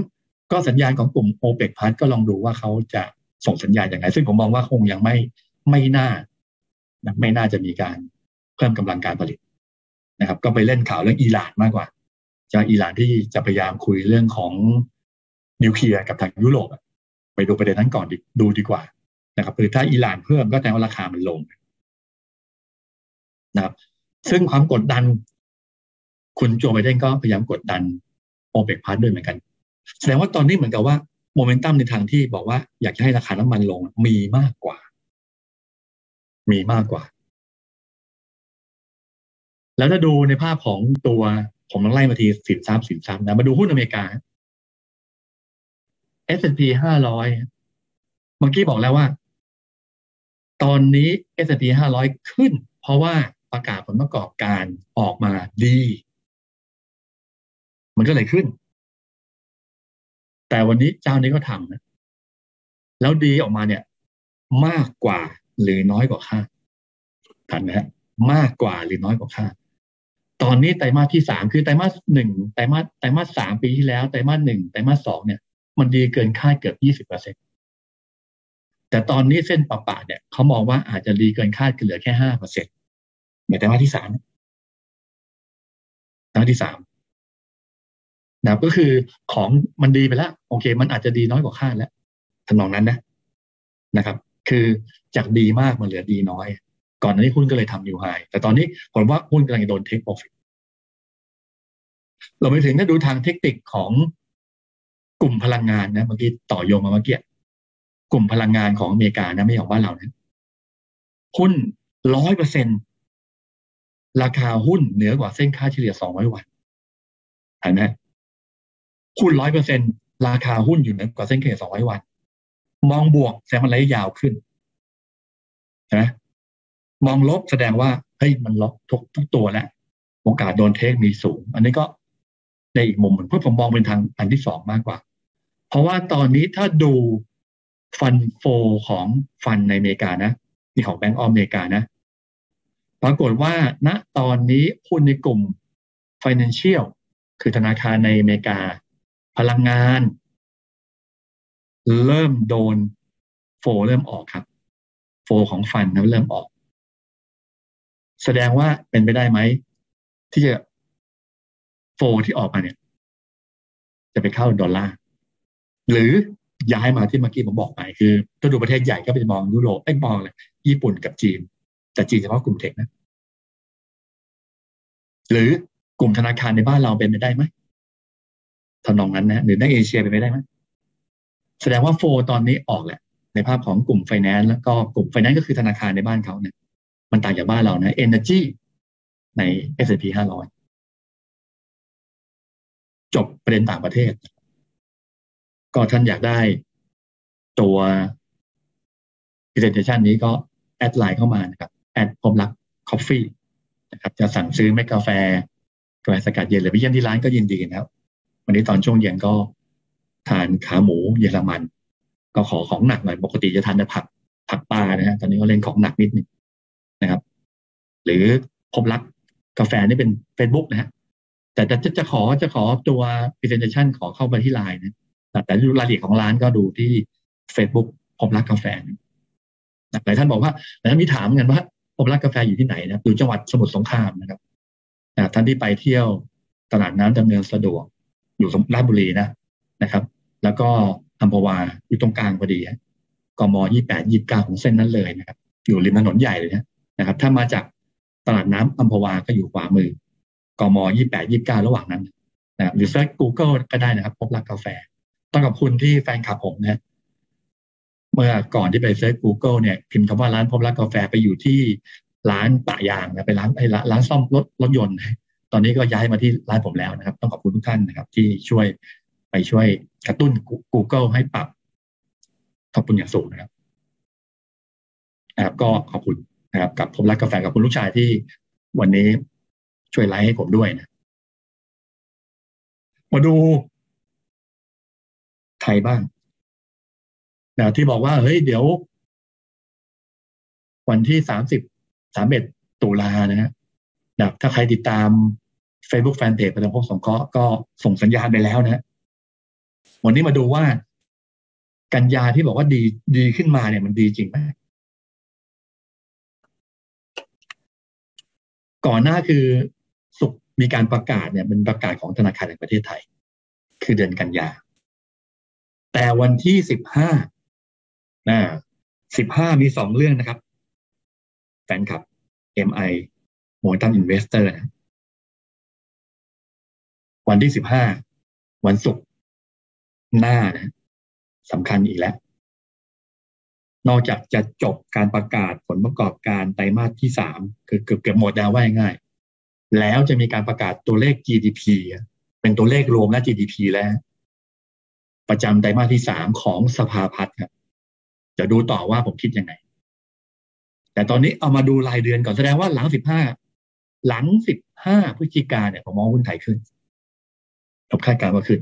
ก็สัญญาณของกลุ่มโอเปกพัทก็ลองดูว่าเขาจะส่งสัญญาณอย่างไรซึ่งผมมองว่าคงยังไม่ไม่น่าไม่น่าจะมีการเพิ่มกำลังการผลิตนะครับ ก็ไปเล่นข่าวเรื่องอิหร่านมากกว่าจะอิหร่านที่จะพยายามคุยเรื่องของนิวเคลียร์กับทางยุโรปไปดูประเด็นนั้นก่อนดูดีกว่านะครับคือถ้าอิหร่านเพิ่มก็แปลว่าราคามันลงนะครับ ซึ่งความกดดัน คุณโจไบเดนก็พยายามกดดันโอเปก plus ด้วยเหมือนกัน แสดงว่าตอนนี้เหมือนกับว่าโมเมนตัมในทางที่บอกว่าอยากจะให้ราคาน้ำมันลงมีมากกว่า มีมากกว่า แล้วถ้าดูในภาพของตัวผมต้องไล่มาทีสินทรัพย์สินทรัพย์นะ มาดูหุ้นอเมริกา S&P 500 เมื่อกี้บอกแล้วว่า ตอนนี้ S&P 500 ขึ้น เพราะว่าประกาศผลประกอบการออกมาดี มันก็เลยขึ้น แต่วันนี้เจ้านี้ก็ทำนะ แล้วดีออกมาเนี่ย มากกว่าหรือน้อยกว่าคาดทันไหมฮะมากกว่าหรือน้อยกว่าคาดตอนนี้ไตรมาสที่สามคือไตรมาสหนึ่งไตรมาสไตรมาสสามปีที่แล้วไตรมาสหนึ่งไตรมาสสองเนี่ย มันดีเกินคาดเกือบยี่สิบเปอร์เซ็นตแต่ตอนนี้เส้นปะปะเนี่ยเขามองว่าอาจจะดีเกินคาดเหลือแค่ห้าเปอร์เซ็นต์ในไตรมาสที่สามไตรมาสที่สาม นะก็คือของมันดีไปแล้วโอเค มันอาจจะดีน้อยกว่าคาดแล้วทำนองนั้นนะนะครับ คือจากดีมากมันเหลือดีน้อย ก่อนหน้านี้หุ้นก็เลยทำนิวไฮแต่ตอนนี้ผมว่าหุ้นกำลังโดนเทคโปรฟิตเราไปถึงถ้าดูทางเทคนิคของกลุ่มพลังงานนะเมื่อกี้ต่อโยงมาเมื่อกี้กลุ่มพลังงานของอเมริกานะไม่ของบ้านเรานะหุ้นร้อยเปอร์เซ็นราคาหุ้นเหนือกว่าเส้นค่าเฉลี่ยสองร้อยวันเห็นไหม หุ้นร้อยเปอร์เซ็นราคาหุ้นอยู่เหนือกว่าเส้นเฉลี่ยสองร้อยวัน มองบวกแสดงมันระยะยาวขึ้นนะมองลบแสดงว่าเฮ้ยมันล็อกทุกทุกตัวแล้วโอกาสโดนเทคมีสูง อันนี้ก็ในอีกมุมหนึ่งเพื่อผมมองเป็นทางอันที่สองมากกว่า เพราะว่าตอนนี้ถ้าดูฟันโฟของฟันในอเมริกานะนี่ของแบงก์ออมอเมริกานะ ปรากฏว่าณตอนนี้หุ้นในกลุ่ม Financial คือธนาคารในอเมริกา พลังงาน เริ่มโดนโฟเริ่มออกครับ โฟของฟันนั้นเริ่มออก แสดงว่าเป็นไปได้ไหม ที่จะโฟที่ออกมาเนี่ย จะไปเข้าดอลลาร์หรือย้ายมาที่เมื่อกี้ผมบอกไปคือถ้าดูประเทศใหญ่ก็ไปมองยุโรปไอ้มองเลยญี่ปุ่นกับจีน แต่จีนเฉพาะกลุ่มเทคนะ หรือกลุ่มธนาคารในบ้านเราเป็นไปได้ไหม ทำนองนั้นนะหรือในเอเชียเป็นไปได้ไหมแสดงว่า flow ตอนนี้ออกแหละ ในภาพของกลุ่มไฟแนนซ์แล้วก็กลุ่มไฟแนนซ์ก็คือธนาคารในบ้านเขาเนี่ย มันต่างจากบ้านเรานะ Energy ใน S&P 500 จบประเด็นต่างประเทศ ก็ท่านอยากได้ตัว presentation นี้ก็ add ไลน์เข้ามานะครับแอดพมรัก coffeeนะครับจะสั่งซื้อเมกกาแฟกาแฟสกัดเย็นหรือไปเยี่ยมที่ร้านก็ยินดีนะครับ วันนี้ตอนช่วงเย็นก็ทานขาหมูเยอรมัน ก็ขอของหนักหน่อยปกติจะทานแต่ผักผักปลานะฮะตอนนี้ก็เล่นของหนักนิดนึงนะครับ หรือพบรักกาแฟนี่เป็น Facebook นะฮะแต่จะจะขอจะขอตัว presentation ขอเข้าไปที่ไลน์นะแต่ดูรายละเอียดของร้านก็ดูที่ Facebook พบรักกาแฟหลายท่านบอกว่าหลายท่านมีถามกันว่าพบรักกาแฟอยู่ที่ไหนนะอยู่จังหวัดสมุทรสงครามนะครับท่านที่ไปเที่ยวตลาดน้ำดำเนินสะดวก อยู่ราชบุรีนะนะครับ แล้วก็อัมพวาอยู่ตรงกลางพอดีกมยี่แปดยี่เก้าของเส้นนั้นเลยนะครับ อยู่ริมถนนใหญ่เลยนะครับ ถ้ามาจากตลาดน้ำอัมพวาก็อยู่ขวามือกมยี่แปดยี่เก้าระหว่างนั้นนะหรือเซิร์ช Google ก็ได้นะครับ พบรักกาแฟ ต้องขอบคุณที่แฟนคลับผมนะเมื่อก่อนที่ไปเซิร์ช Google เนี่ยพิมพ์คำว่าร้านพบรักกาแฟไปอยู่ที่ร้านปะยางนะไปร้านไอ้ร้านซ่อมรถรถยนต์ ตอนนี้ก็ย้ายมาที่ร้านผมแล้วนะครับ ต้องขอบคุณทุกท่านนะครับ ที่ช่วยไปช่วยกระตุ้น Google ให้ปรับ ขอบคุณอย่างสูงนะครับนะครับ ก็ขอบคุณนะครับ กับพบรักกาแฟกับคุณลูกชายที่วันนี้ช่วยไลฟ์ให้ผมด้วยนะมาดูไทยบ้างนะที่บอกว่าเฮ้ยเดี๋ยว วันที่สามสิบสามเอ็ดตุลานะฮะนะถ้าใครติดตาม Facebook Fanpage ประจำพบสงเคราะห์ก็ส่งสัญญาณไปแล้วนะฮะวันนี้มาดูว่า กันยาที่บอกว่าดีดีขึ้นมาเนี่ยมันดีจริงไหมก่อนหน้าคือศุกร์มีการประกาศเนี่ยเป็นประกาศของธนาคารแห่งประเทศไทย คือเดือนกันยา แต่วันที่สิบห้านะสิบห้ามีสองเรื่องนะครับแฟนคลับ MI โมตัมอินเวสเตอร์นะ วันที่สิบห้าวันศุกร์หน้านะสำคัญอีกแล้ว นอกจากจะจบการประกาศผลประกอบการไตรมาสที่สามคือเกือบเกือบหมดแล้วว่าง่าย แล้วจะมีการประกาศตัวเลข GDP เป็นตัวเลขรวมและ GDP แล้ว ประจำไตรมาสที่สามของสภาพัฒน์ครับจะดูต่อว่าผมคิดยังไง แต่ตอนนี้เอามาดูรายเดือนก่อนแสดงว่าหลังสิบห้าหลังสิบห้าพฤศจิกาเนี่ยผมมองหุ้นไทยขึ้น ผมคาดการณ์ว่าขึ้น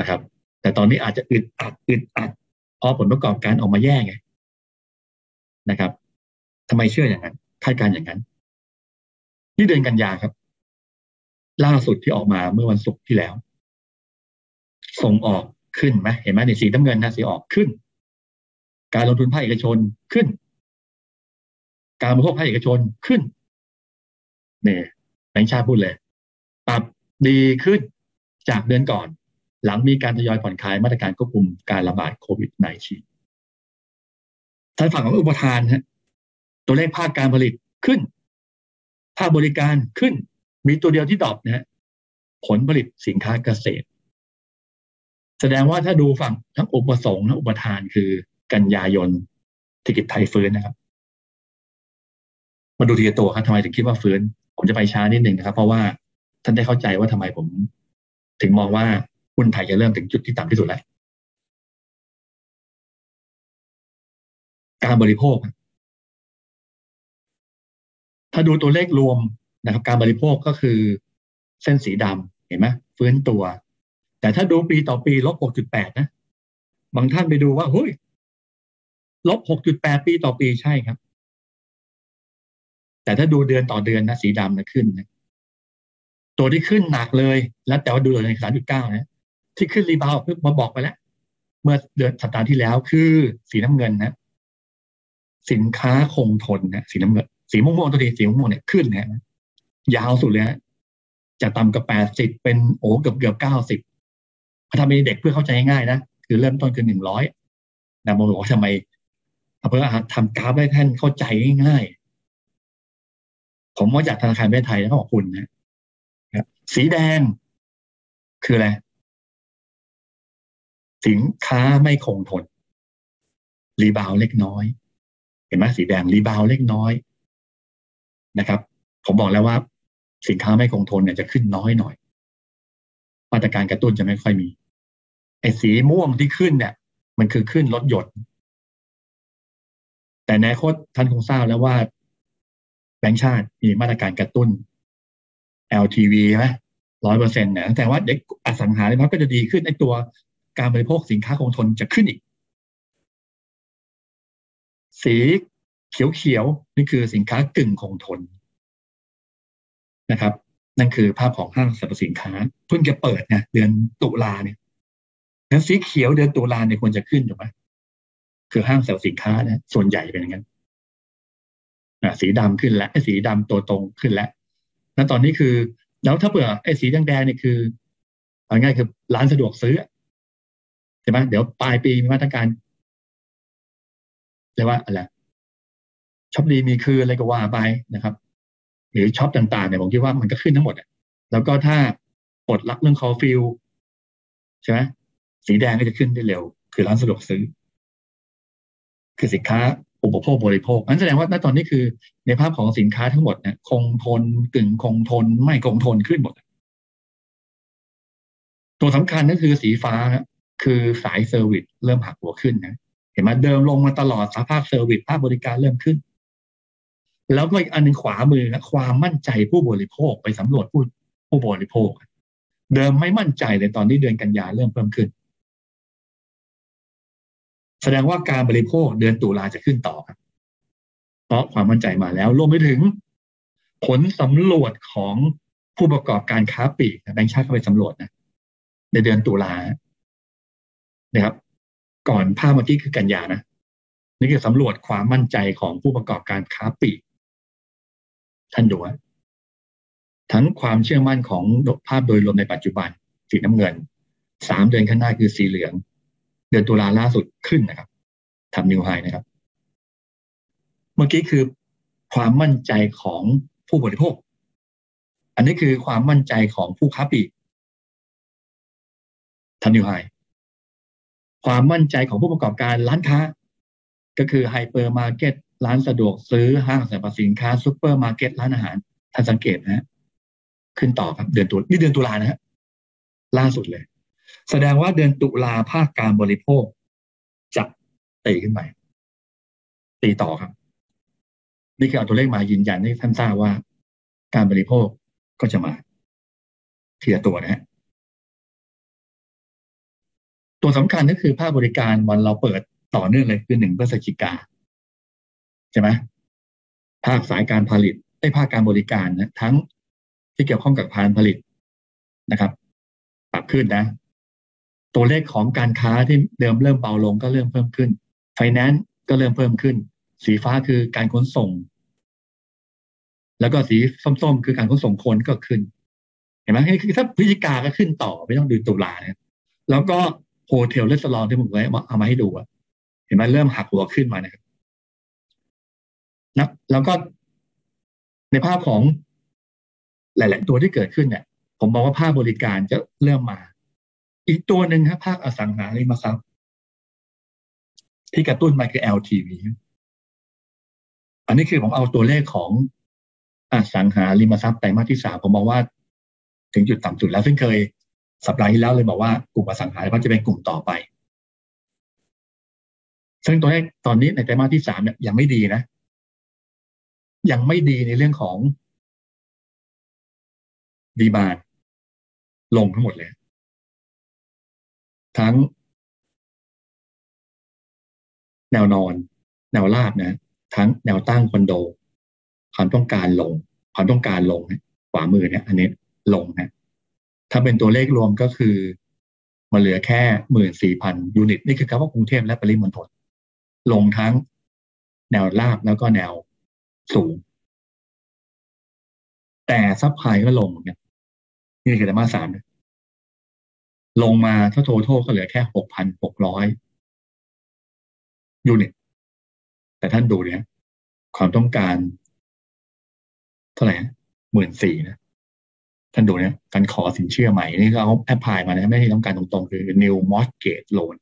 นะครับ แต่ตอนนี้อาจจะอึดอัดอึดอัดเพราะผลประกอบการออกมาแย่ไงนะครับทำไมเชื่ออย่างนั้นคาดการณ์อย่างนั้น ที่เดือนกันยาครับ ล่าสุดที่ออกมาเมื่อวันศุกร์ที่แล้ว ส่งออกขึ้นไหมเห็นไหมในสีน้ำเงินนะสีออกขึ้น การลงทุนภาคเอกชนขึ้น การบริโภคภาคเอกชนขึ้นเนี่ยแบงค์ชาติพูดเลย ปรับ ดีขึ้นจากเดือนก่อน หลังมีการทยอยผ่อนคลายมาตรการควบคุมการระบาดโควิด -19 ทางฝั่งของอุปทานฮะตัวเลขภาคการผลิตขึ้น ภาคบริการขึ้น มีตัวเดียวที่ดรอปนะฮะผลผลิตสินค้าเกษตร แสดงว่าถ้าดูฝั่งทั้งอุปสงค์และอุปทานคือกันยายนเศรษฐกิจไทยฟื้นนะครับมาดูทีละตัวครับทำไมถึงคิดว่าฟื้น ผมจะไปช้านิดหนึ่งนะครับ เพราะว่า ท่านได้เข้าใจว่าทำไมผม ถึงมองว่าหุ้นไทยจะเริ่มถึงจุดที่ต่ำที่สุดแล้วการบริโภค ถ้าดูตัวเลขรวมนะครับ การบริโภคก็คือเส้นสีดำเห็นไหมฟื้นตัว แต่ถ้าดูปีต่อปีลบ 6.8 นะ บางท่านไปดูว่าเฮ้ยลบ 6.8 ปีต่อปีใช่ครับ แต่ถ้าดูเดือนต่อเดือนนะสีดำนะขึ้นนะ ตัวที่ขึ้นหนักเลย แล้วแต่ว่าดูในสามจุดเก้านะที่ขึ้นรีบาวเพิ่งมาบอกไปแล้ว เมื่อเดือนสัปดาห์ที่แล้วคือสีน้ำเงินนะ สินค้าคงทนนะสีน้ำเงิน สีม่วงๆตัวทีสีม่วงๆเนี่ยขึ้นนะยาวสุดเลยนะจะต่ำกับแปดสิบเป็นโอ้เกือบเกือบเก้าสิบทำให้เด็กเพื่อเข้าใจง่ายๆนะคือเริ่มต้นคือหนึ่งร้อยนะผมบอกว่าทำไมเพื่อทำกราฟให้ท่านเข้าใจง่ายๆผมว่าจากธนาคารประเทศไทยแล้วขอบคุณนะ สีแดง คืออะไร สินค้าไม่คงทน รีบาวเล็กน้อย เห็นไหมสีแดงรีบาวเล็กน้อยนะครับ ผมบอกแล้วว่า สินค้าไม่คงทนเนี่ยจะขึ้นน้อยหน่อย มาตรการกระตุ้นจะไม่ค่อยมีไอ้สีม่วงที่ขึ้นเนี่ย มันคือขึ้นลดหยดแต่ในโคตท่านคงทราบแล้วว่าแบงค์ชาติมีมาตรการกระตุ้น LTV ไหมร้อยเปอร์เซ็นต์เนี่ยแต่ว่าเด็กอสังหาริมทรัพย์ก็จะดีขึ้นไอ้ตัวการบริโภคสินค้าคงทนจะขึ้นอีก สีเขียวๆนี่คือสินค้ากึ่งคงทนนะครับ นั่นคือภาพของห้างสรรพสินค้าเพิ่งจะเปิดนี่ยเดือนตุลาเนี่ยแล้วสีเขียวเดือนตุลาเนี่ยควรจะขึ้นถูกไหมคือห้างสรรพสินค้านี่ยส่วนใหญ่เป็นอย่างนั้นสีดำขึ้นแล้วสีดำตัวตรงขึ้นแล้ว แล้วตอนนี้คือ แล้วถ้าเผื่อไอ้สีแดงๆเนี่ยคือเอาง่ายคือร้านสะดวกซื้อใช่ไหมเดี๋ยวปลายปีมีมาตรการเรียกว่าอะไรช็อปดีมีคืออะไรก็ว่าไปนะครับ หรือช็อปต่างๆเนี่ยผมคิดว่ามันก็ขึ้นทั้งหมดแล้วก็ถ้าปลดล็อกเรื่องเคอร์ฟิวใช่ไหมสีแดงก็จะขึ้นได้เร็ว คือร้านสะดวกซื้อ คือสินค้า อุปโภคบริโภคนั้นแสดงว่าณตอนนี้คือ ในภาพของสินค้าทั้งหมดเนี่ยคงทนกึ่งคงทน ไม่คงทนขึ้นหมด ตัวสำคัญก็คือสีฟ้าคือสายเซอร์วิสเริ่มหักหัวขึ้นนะเห็นไหมเดิมลงมาตลอดสภาพเซอร์วิสภาพบริการเริ่มขึ้น แล้วก็อีกอันนึงขวามือนะความมั่นใจผู้บริโภคไปสำรวจผู้ผู้บริโภค เดิมไม่มั่นใจเลยตอนที่เดือนกันยาเริ่มเพิ่มขึ้น แสดงว่าการบริโภคเดือนตุลาจะขึ้นต่อครับ เพราะความมั่นใจมาแล้วรวมไปถึง ผลสำรวจของผู้ประกอบการค้าปลีกแบงค์ชาติเข้าไปสำรวจนะ ในเดือนตุลานะครับ ก่อนภาพเมื่อกี้คือกันยานะนี่คือสำรวจความมั่นใจของผู้ประกอบการค้าปลีกท่านดูว่าทั้งความเชื่อมั่นของภาพโดยรวมในปัจจุบันสีน้ำเงินสามเดือนข้างหน้าคือสีเหลือง เดือนตุลาล่าสุดขึ้นนะครับทำนิวไฮนะครับ เมื่อกี้คือความมั่นใจของผู้บริโภค อันนี้คือความมั่นใจของผู้ค้าปลีกทำ new highความมั่นใจของผู้ประกอบการร้านค้า ก็คือไฮเปอร์มาร์เก็ตร้านสะดวกซื้อห้างสรรพสินค้าซูเปอร์มาร์เก็ตร้านอาหารท่านสังเกตนะฮะขึ้นต่อครับเดือนตุลานี่เดือนตุลานะฮะล่าสุดเลย แสดงว่าเดือนตุลาภาคการบริโภค จะตีขึ้นไปตีต่อครับ นี่คือเอาตัวเลขมายืนยันให้ท่านทราบว่า การบริโภคก็จะมาเทีละตัวนะฮะตัวสำคัญก็คือภาคบริการวันเราเปิดต่อเนื่องเลยคือหนึ่งพฤศจิกาใช่ไหมภาคสายการผลิตได้ภาคการบริการนะทั้งที่เกี่ยวข้องกับการผลิตนะครับ ปรับขึ้นนะ ตัวเลขของการค้าที่เดิมเริ่มเบาลงก็เริ่มเพิ่มขึ้นไฟแนนซ์ก็เริ่มเพิ่มขึ้น สีฟ้าคือการขนส่ง แล้วก็สีส้มๆ คือการขนส่งคนก็ขึ้น เห็นไหมคือถ้าพฤศจิกาก็ขึ้นต่อไม่ต้องดูตุลาเนี่ยแล้วก็โฮเทลเลสลองที่ผมไว้เอามาให้ดูอะเห็นไหมเริ่มหักหัวขึ้นมานะครับนะแล้วก็ในภาพของหลาย ๆ ตัวที่เกิดขึ้นเนี่ย ผมมองว่าภาคบริการจะเริ่มมา อีกตัวหนึ่งครับภาคอสังหาริมทรัพย์ที่กระตุ้นมาคือ LTV อันนี้คือผมเอาตัวเลขของอสังหาริมทรัพย์ไตรมาสที่สามผมมองว่า ถึงจุดต่ำสุดแล้วซึ่งเคยสัปดาห์ที่แล้วเลยบอกว่ากลุ่มอสังหาริมทรัพย์จะเป็นกลุ่มต่อไป ซึ่งตัวเลขตอนนี้ในไตรมาสที่สามเนี่ยยังไม่ดีนะ ยังไม่ดีในเรื่องของดีบานลงทั้งหมดเลย ทั้ง แนวนอน แนวราบนะ ทั้งแนวตั้งคอนโด ความต้องการลง ความต้องการลงขวามือเนี่ยอันนี้ลงนะถ้าเป็นตัวเลขรวมก็คือมาเหลือแค่หมื่นสี่พันยูนิต นี่คือคำว่ากรุงเทพและปริมณฑลลงทั้งแนวราบแล้วก็แนวสูง แต่ supply ก็ลงเนี่ยนี่คือไตรมาสสาม ลงมาถ้า total ก็เหลือแค่หกพันหกร้อย unit แต่ท่านดูเนี่ย ความต้องการเท่าไหร่หมื่นสี่นะ ท่านดูเนี่ย การขอสินเชื่อใหม่ นี่เขา apply มานะไม่ใช่ต้องการตรงๆ คือ new mortgage loan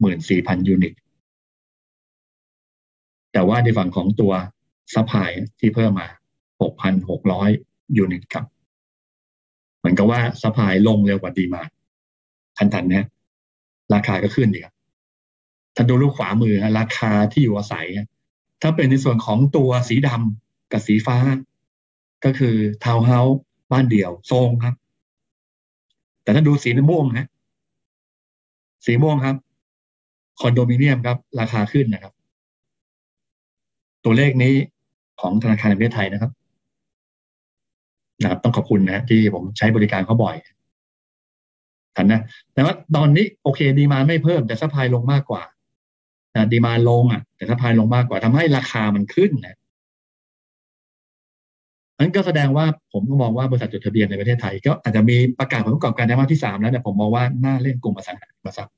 หมื่นสี่พัน unit แต่ว่าในฝั่งของตัว supply ที่เพิ่มมาหกพันหกร้อย unit ครับ เหมือนกับว่า supply ลงเร็วกว่า demand ทันทันนะ ราคาก็ขึ้นดีครับถ้าดูรูปขวามือราคาที่อยู่อาศัย ถ้าเป็นในส่วนของตัวสีดำกับสีฟ้า ก็คือทาวน์เฮาส์บ้านเดี่ยวทรงครับ แต่ถ้าดูสีม่วงฮะสีม่วงครับคอนโดมิเนียมครับ ราคาขึ้นนะครับ ตัวเลขนี้ของธนาคารแห่งประเทศไทยนะครับนะครับ ต้องขอบคุณนะที่ผมใช้บริการเขาบ่อย นะแต่ว่าตอนนี้โอเค demand ไม่เพิ่มแต่ supply ลงมากกว่านะ demand ลงอะ แต่ supply ลงมากกว่าทำให้ราคามันขึ้นนะนั้นก็แสดงว่าผมก็มองว่าบริษัทจดทะเบียนในประเทศไทย ก็อาจจะมีประกาศผลประกอบการในมาที่สามแล้วแต่ผมมองว่าน่าเล่นกลุ่มอสังหาริมทรัพย์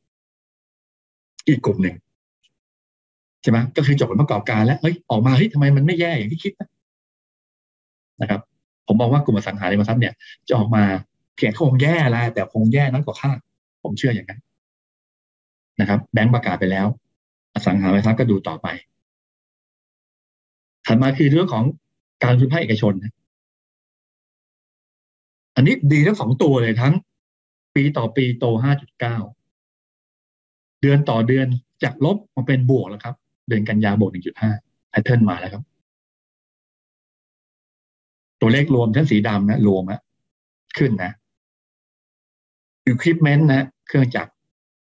อีกกลุ่มหนึ่งใช่ไหมก็คือจบผลประกอบการแล้วเฮ้ยออกมาเฮ้ยทำไมมันไม่แย่อย่างที่คิดนะครับ ผมมองว่ากลุ่มอสังหาริมทรัพย์เนี่ยจะออกมา เพียงคงแย่แล้วแต่คงแย่น้อยกว่าคาดผมเชื่ออย่างนั้นนะครับแบงก์ประกาศไปแล้ว อสังหาริมทรัพย์ก็ดูต่อไป ถัดมาคือเรื่องของการลงทุนภาคเอกชน อันนี้ดีทั้งสองตัวเลยทั้ง ปีต่อปีโต 5.9 เดือนต่อเดือนจากลบมาเป็นบวกแล้วครับ เดือนกันยาบวก 1.5แพทเทิร์นมาแล้วครับ ตัวเลขรวมทั้งสีดำนะรวมอะขึ้นนะ อุปกรณ์นะเครื่องจักร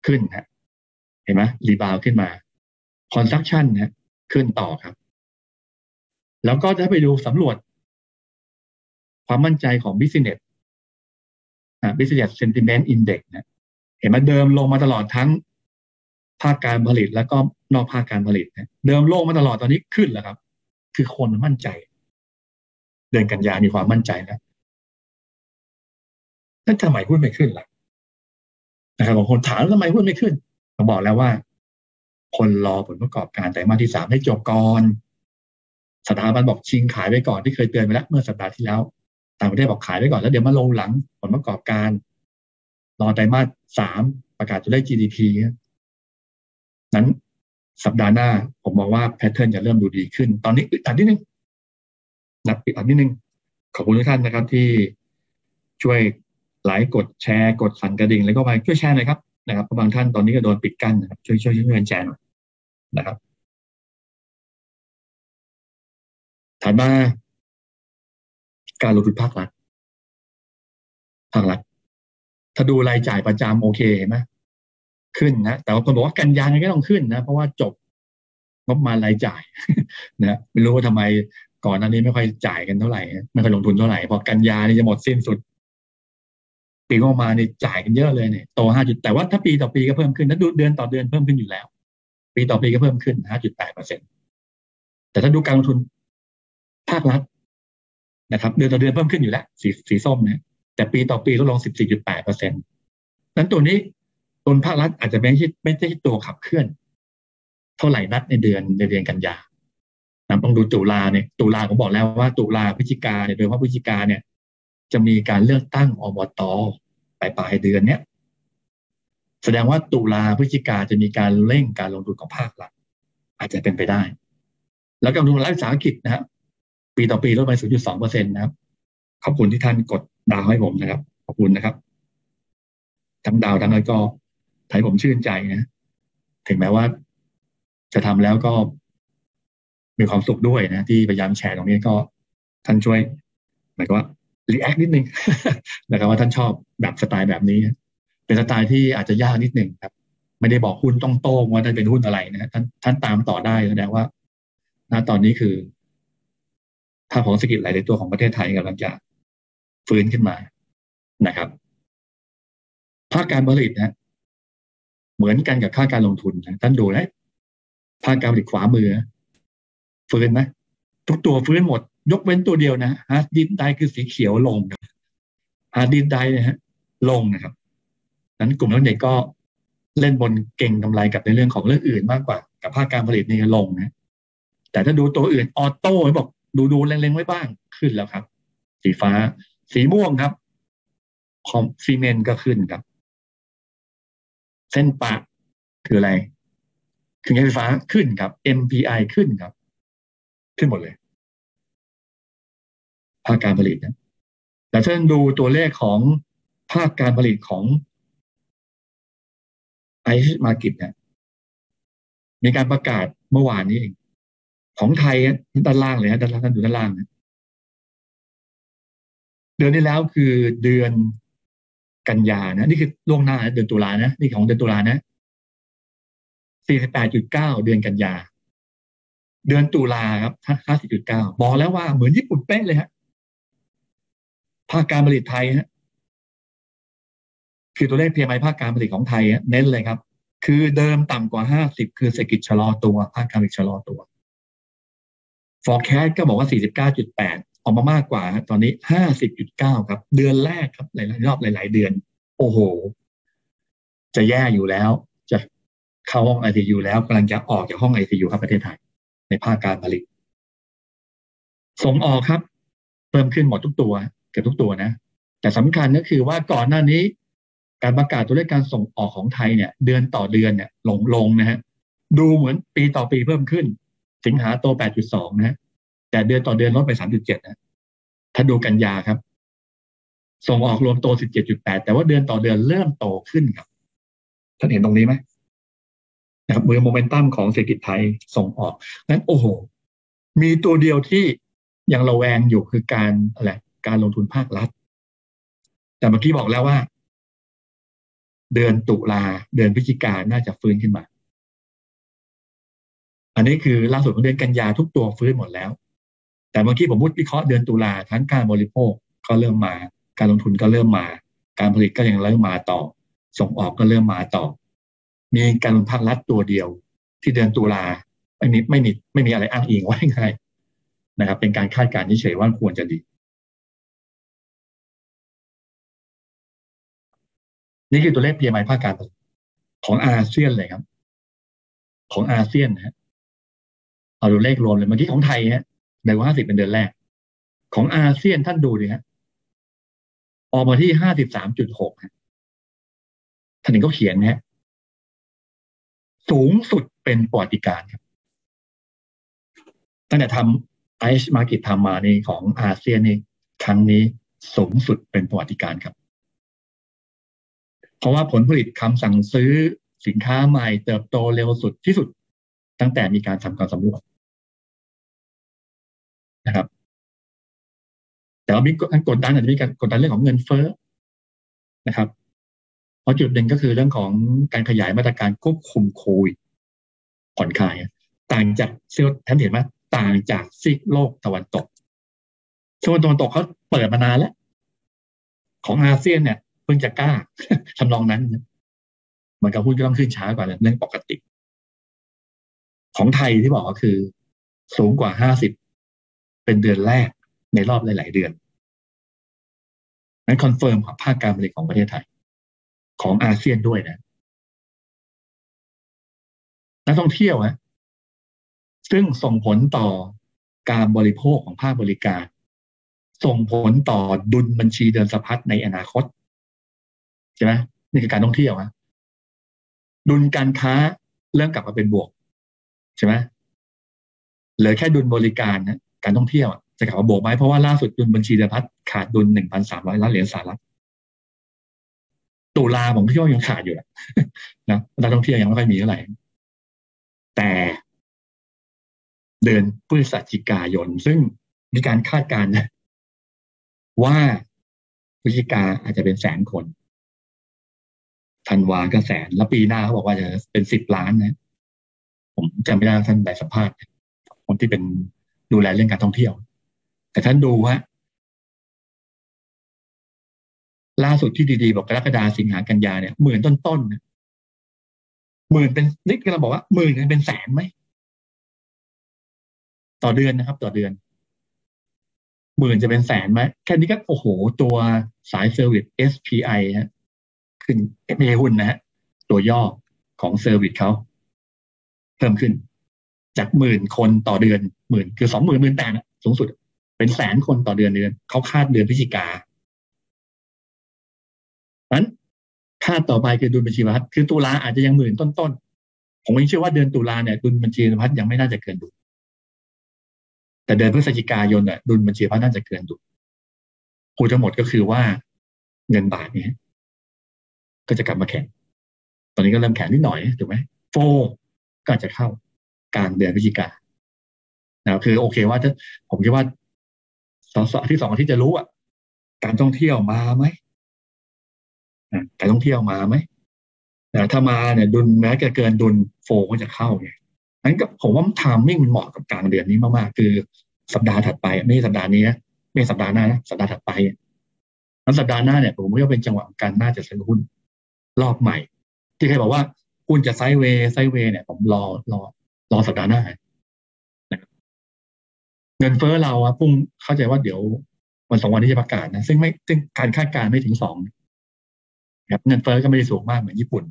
ขึ้นนะเห็นไหมรีบาวขึ้นมาคอนสตรักชันนะขึ้นต่อครับ แล้วก็จะไปดูสำรวจ ความมั่นใจของ business อ่า business sentiment index นะเห็นไหมเดิมลงมาตลอดทั้งภาคการผลิตแล้วก็นอกภาคการผลิตนะเดิมลงมาตลอดตอนนี้ขึ้นแล้วครับ คือคนมั่นใจ เดือนกันยามีความมั่นใจแล้วนั่นทำไมหุ้นไม่ขึ้นล่ะ นะครับบางคนถามทำไมหุ้นไม่ขึ้นผมบอกแล้วว่า คนรอผลประกอบการแต่มาที่สามให้จบก่อนสถาบันบอกชิงขายไว้ก่อนที่เคยเตือนไปแล้วเมื่อสัปดาห์ที่แล้วต่างประเทศบอกขายไว้ก่อนแล้วเดี๋ยวมาลงหลังผลประกอบการ รอไตรมาสสามประกาศตัวเลข GDP นั้นสัปดาห์หน้า ผมมองว่าแพทเทิร์นจะเริ่มดูดีขึ้น ตอนนี้อึดอัดนิดนึงนะอึดอัดนิดนึง ขอบคุณทุกท่านนะครับที่ช่วย ไลค์กดแชร์กดสั่นกระดิ่งแล้วก็ไปช่วยแชร์หน่อยครับนะครับเพราะบางท่านตอนนี้ก็โดนปิดกั้นนะครับช่วยช่วยช่วยแชร์หน่อยนะครับถัดมาการลงทุนภาครัฐภาครัฐถ้าดูรายจ่ายประจำโอเคเห็นไหมขึ้นนะแต่ว่าคนบอกว่ากันยาก็ต้องขึ้นนะ เพราะว่าจบงบมารายจ่ายนะไม่รู้ว่าทำไมก่อนหน้านี้ไม่ค่อยจ่ายกันเท่าไหร่ไม่ค่อยลงทุนเท่าไหร่พอกันยานี่จะหมดสิ้นสุด ปีงบมานี่จ่ายกันเยอะเลยเนี่ยโตห้าจุดแต่ว่าถ้าปีต่อปีก็เพิ่มขึ้นถ้าดูเดือนต่อเดือนเพิ่มขึ้นอยู่แล้ว ปีต่อปีก็เพิ่มขึ้นห้าจุดแปดเปอร์เซ็นตแต่ถ้าดูการลงทุนภาครัฐนะครับ เดือนต่อเดือนเพิ่มขึ้นอยู่แล้วสีสีส้มนะแต่ปีต่อปีลดลง14.8เปอร์เซ็นต์นั้นตัวนี้ตัวภาครัฐอาจจะไม่ใช่ไม่ใช่ตัวขับเคลื่อน เท่าไหร่นัดในเดือนในเดือนกันยาต้องดูตุลาเนี่ยตุลาผมบอกแล้วว่าตุลาพฤศจิกาเนี่ยโดยเฉพาะพฤศจิกาเนี่ย จะมีการเลือกตั้งอบตปลายปลายเดือนเนี้ยแสดงว่าตุลาพฤศจิกาจะมีการเร่งการลงทุนของภาครัฐอาจจะเป็นไปได้ แล้วการลงทุนรัฐวิสาหกิจนะครับปีต่อปีลดไป 0.2เปอร์เซ็นต์นะครับ ขอบคุณที่ท่านกดดาวให้ผมนะครับ ขอบคุณนะครับ ทั้งดาวทั้งอะไรก็ทำให้ผมชื่นใจนะ ถึงแม้ว่า จะทำแล้วก็ มีความสุขด้วยนะ ที่พยายามแชร์ตรงนี้ก็ท่านช่วยหมายความว่า รีแอคนิดนึงนะครับว่าท่านชอบแบบสไตล์แบบนี้ เป็นสไตล์ที่อาจจะยากนิดหนึ่งครับ ไม่ได้บอกหุ้นต้องโต้งว่าได้เป็นหุ้นอะไรนะท่านท่านตามต่อได้แสดงว่าณตอนนี้คือภาพของเศรษฐกิจหลายตัวของประเทศไทยกำลังจะฟื้นขึ้นมานะครับ ภาคการผลิตนะเหมือนกันกับค่าการลงทุนนะท่านดูนะภาคการผลิตขวามือ ฟื้นไหมทุกตัวฟื้นหมด ยกเว้นตัวเดียวนะฮะดินไดคือสีเขียวลง hard disk drive นะฮะลงนะครับนั้นกลุ่มอิเล็กก็เล่นบนเก็งกำไรกับในเรื่องของเรื่องอื่นมากกว่า กับภาคการผลิตนี่ลงนะแต่ถ้าดูตัวอื่นออโต้บอกดูดูเล็งๆไว้บ้างขึ้นแล้วครับ สีฟ้า สีม่วงครับคอมซีเมนก็ขึ้นครับ เส้นปะคืออะไรคืองไฟฟ้าขึ้นครับ MPI ขึ้นครับ ขึ้นหมดเลย ภาคการผลิตนะแต่ถ้าดูตัวเลขของภาคการผลิตของไอซ์มากิตเนี่ยมีการประกาศเมื่อวานนี้เอง ของไทยด้านล่างเลยนะด้านล่างท่านดูด้านล่างนะเดือนที่แล้วคือเดือนกันยานะนี่คือล่วงหน้าเดือนตุลานะนี่ของเดือนตุลานะ48.9 เดือนกันยา เดือนตุลาครับ 50.9 บอกแล้วว่าเหมือนญี่ปุ่นเป๊ะเลยฮะ ภาคการผลิตไทยฮะคือตัวเลข PMI ภาคการผลิตของไทยเน้นเลยครับ คือเดิมต่ำกว่า 50 คือเศรษฐกิจชะลอตัว ภาคการผลิตชะลอตัว forecast ก็บอกว่า 49.8 ออกมามากกว่า ตอนนี้ 50.9 ครับ เดือนแรกครับหลายรอบหลาย ๆ เดือน โอ้โห จะแย่อยู่แล้ว จะเข้าห้องไอซียูแล้วกำลังจะออกจากห้องไอซียูครับประเทศไทย ในภาคการผลิต ส่งออกครับ เพิ่มขึ้นหมดทุกตัว เกือบทุกตัวนะ แต่สำคัญก็คือว่าก่อนหน้านี้ การประกาศตัวเลขการส่งออกของไทยเนี่ย เดือนต่อเดือนเนี่ยลงลงนะฮะดูเหมือนปีต่อปีเพิ่มขึ้น สิงหาโต 8.2 นะฮะแต่เดือนต่อเดือนลดไป 3.7 นะ ถ้าดูกันยาครับ ส่งออกรวมโต 17.8 แต่ว่าเดือนต่อเดือนเริ่มโตขึ้นครับ ท่านเห็นตรงนี้ไหมนะครับมือโมเมนตัมของเศรษฐกิจไทยส่งออกนั้นโอ้โห มีตัวเดียวที่ยังระแวงอยู่คือการอะไร การลงทุนภาครัฐ แต่เมื่อกี้บอกแล้วว่า เดือนตุลาเดือนพฤศจิกาน่าจะฟื้นขึ้นมา อันนี้คือล่าสุดของเดือนกันยาทุกตัวฟื้นหมดแล้ว แต่เมื่อกี้ผมพูดวิเคราะห์เดือนตุลาทั้งการบริโภคก็เริ่มมา การลงทุนก็เริ่มมา การผลิตก็ยังเริ่มมาต่อ ส่งออกก็เริ่มมาต่อ มีการลงภาครัฐตัวเดียว ที่เดือนตุลาไม่มีไม่มีไม่มีอะไรอ้างอิงไว้ง่ายนะครับเป็นการคาดการณ์เฉยๆว่าควรจะดี นี่คือตัวเลข PMI ภาคการผลิตของอาเซียนเลยครับ ของอาเซียนนะฮะเอาดูเลขรวมเลยเมื่อกี้ของไทยฮะเดือนห้าสิบเป็นเดือนแรก ของอาเซียนท่านดูดิฮะออกมาที่ห้าสิบสามจุดหกท่านเห็นเขาเขียนนะฮะสูงสุดเป็นประวัติการณ์ครับตั้งแต่ทำ IHS Markit ทำมาในของอาเซียนนี่ครั้งนี้สูงสุดเป็นประวัติการณ์ครับ เพราะว่าผลผลิตคำสั่งซื้อสินค้าใหม่เติบโตเร็วสุดที่สุด ตั้งแต่มีการทำการสำรวจนะครับ แต่ว่ามีการกดดันอาจจะมีการกดดันเรื่องของเงินเฟ้อนะครับ เพราะจุดหนึ่งก็คือเรื่องของการขยายมาตรการควบคุมโควิดผ่อนคลาย ต่างจากเซลท่านเห็นไหมต่างจากซีกโลกตะวันตกโซนตะวันตกเขาเปิดมานานแล้ว ของอาเซียนเนี่ย เพิ่งจะกล้าทำนองนั้นเหมือนกับหุ้นก็ต้องขึ้นช้ากว่าเรื่องปกติ ของไทยที่บอกก็คือ สูงกว่าห้าสิบเป็นเดือนแรกในรอบหลาย ๆ เดือน นั้น confirm ภาคการผลิตของประเทศไทย ของอาเซียนด้วยนะนักท่องเที่ยวนะซึ่งส่งผลต่อการบริโภคของภาคบริการ ส่งผลต่อดุลบัญชีเดินสะพัดในอนาคต ใช่ไหมนี่คือการท่องเที่ยวอะดุลการค้าเริ่มกลับมาเป็นบวกใช่ไหมเหลือแค่ดุลบริการนะการท่องเที่ยวจะกลับมาบวกไหมเพราะว่าล่าสุดดุลบัญชีเดพัดขาดดุลหนึ่งพันสามร้อยล้านเหรียญสหรัฐตุลาผมคิดว่ายังขาดอยู่นะนักท่องเที่ยวยังไม่ค่อยมีเท่าไหร่แต่เดือนพฤศจิกายน ซึ่งมีการคาดการณ์นะว่าพฤศจิกาอาจจะเป็นแสนคน ธันวาก็แสน แล้วปีหน้าเขาบอกว่าจะเป็นสิบล้านนะ ผมจำไม่ได้ท่านได้สัมภาษณ์คนที่เป็นดูแลเรื่องการท่องเที่ยว แต่ท่านดูว่าล่าสุดที่ดีๆ บอกกรกฎาสิงหากันยาเนี่ยหมื่นต้นๆนะหมื่นเป็นนิดก็เราบอกว่าหมื่นเป็นแสนไหมต่อเดือนนะครับ ต่อเดือนหมื่นจะเป็นแสนไหมแค่นี้ก็โอ้โห ตัวสาย service SPI ฮะ ขึ้นไม่ใช่หุ้นนะฮะตัวย่อของเซอร์วิสเขาเพิ่มขึ้น จากหมื่นคนต่อเดือนหมื่นคือสองหมื่นหมื่นแปดสูงสุด เป็นแสนคนต่อเดือนเดือนเขาคาดเดือนพฤศจิกานั้นคาดต่อไปคือดุลบัญชีวัตคือตุลาอาจจะยังหมื่นต้นๆผมยังเชื่อว่าเดือนตุลาเนี่ยดุลบัญชีวัตยังไม่น่าจะเกินดุลแต่เดือนพฤศจิกายนอะดุลบัญชีวัตน่าจะเกินดุลคูทั้งหมดก็คือว่าเงินบาทเนี่ย ก็จะกลับมาแข็งตอนนี้ก็เริ่มแข็งนิดหน่อยถูกไหมโฟก็อาจจะเข้ากลางเดือนพฤศจิกานะคือโอเคว่าถ้าผมคิดว่าสองสที่สองที่จะรู้อะการท่องเที่ยวมาไหมการท่องเที่ยวมาไหมแต่ถ้ามาเนี่ยดุลแม้จะเกินดุลโฟก็จะเข้าไงนั้นก็ผมว่าทามมิ่งมันเหมาะกับกลางเดือนนี้มากๆ คือสัปดาห์ถัดไปไม่ใช่สัปดาห์นี้นะไม่สัปดาห์หน้านะสัปดาห์ถัดไปนั้นสัปดาห์หน้าเนี่ยผมว่าเป็นจังหวะการน่าจะซื้อหุ้น รอบใหม่ ที่ใครบอกว่าหุ้นจะไซเวย์ไซเวย์เนี่ยผมรอรอรอสัปดาห์หน้าเงินเฟ้อเราอะพุ่งเข้าใจว่าเดี๋ยววันสองวันที่จะประกาศนะ ซึ่งไม่ซึ่งการคาดการณ์ไม่ถึงสองครับเงินเฟ้อก็ไม่ได้สูงมากเหมือนญี่ปุ่น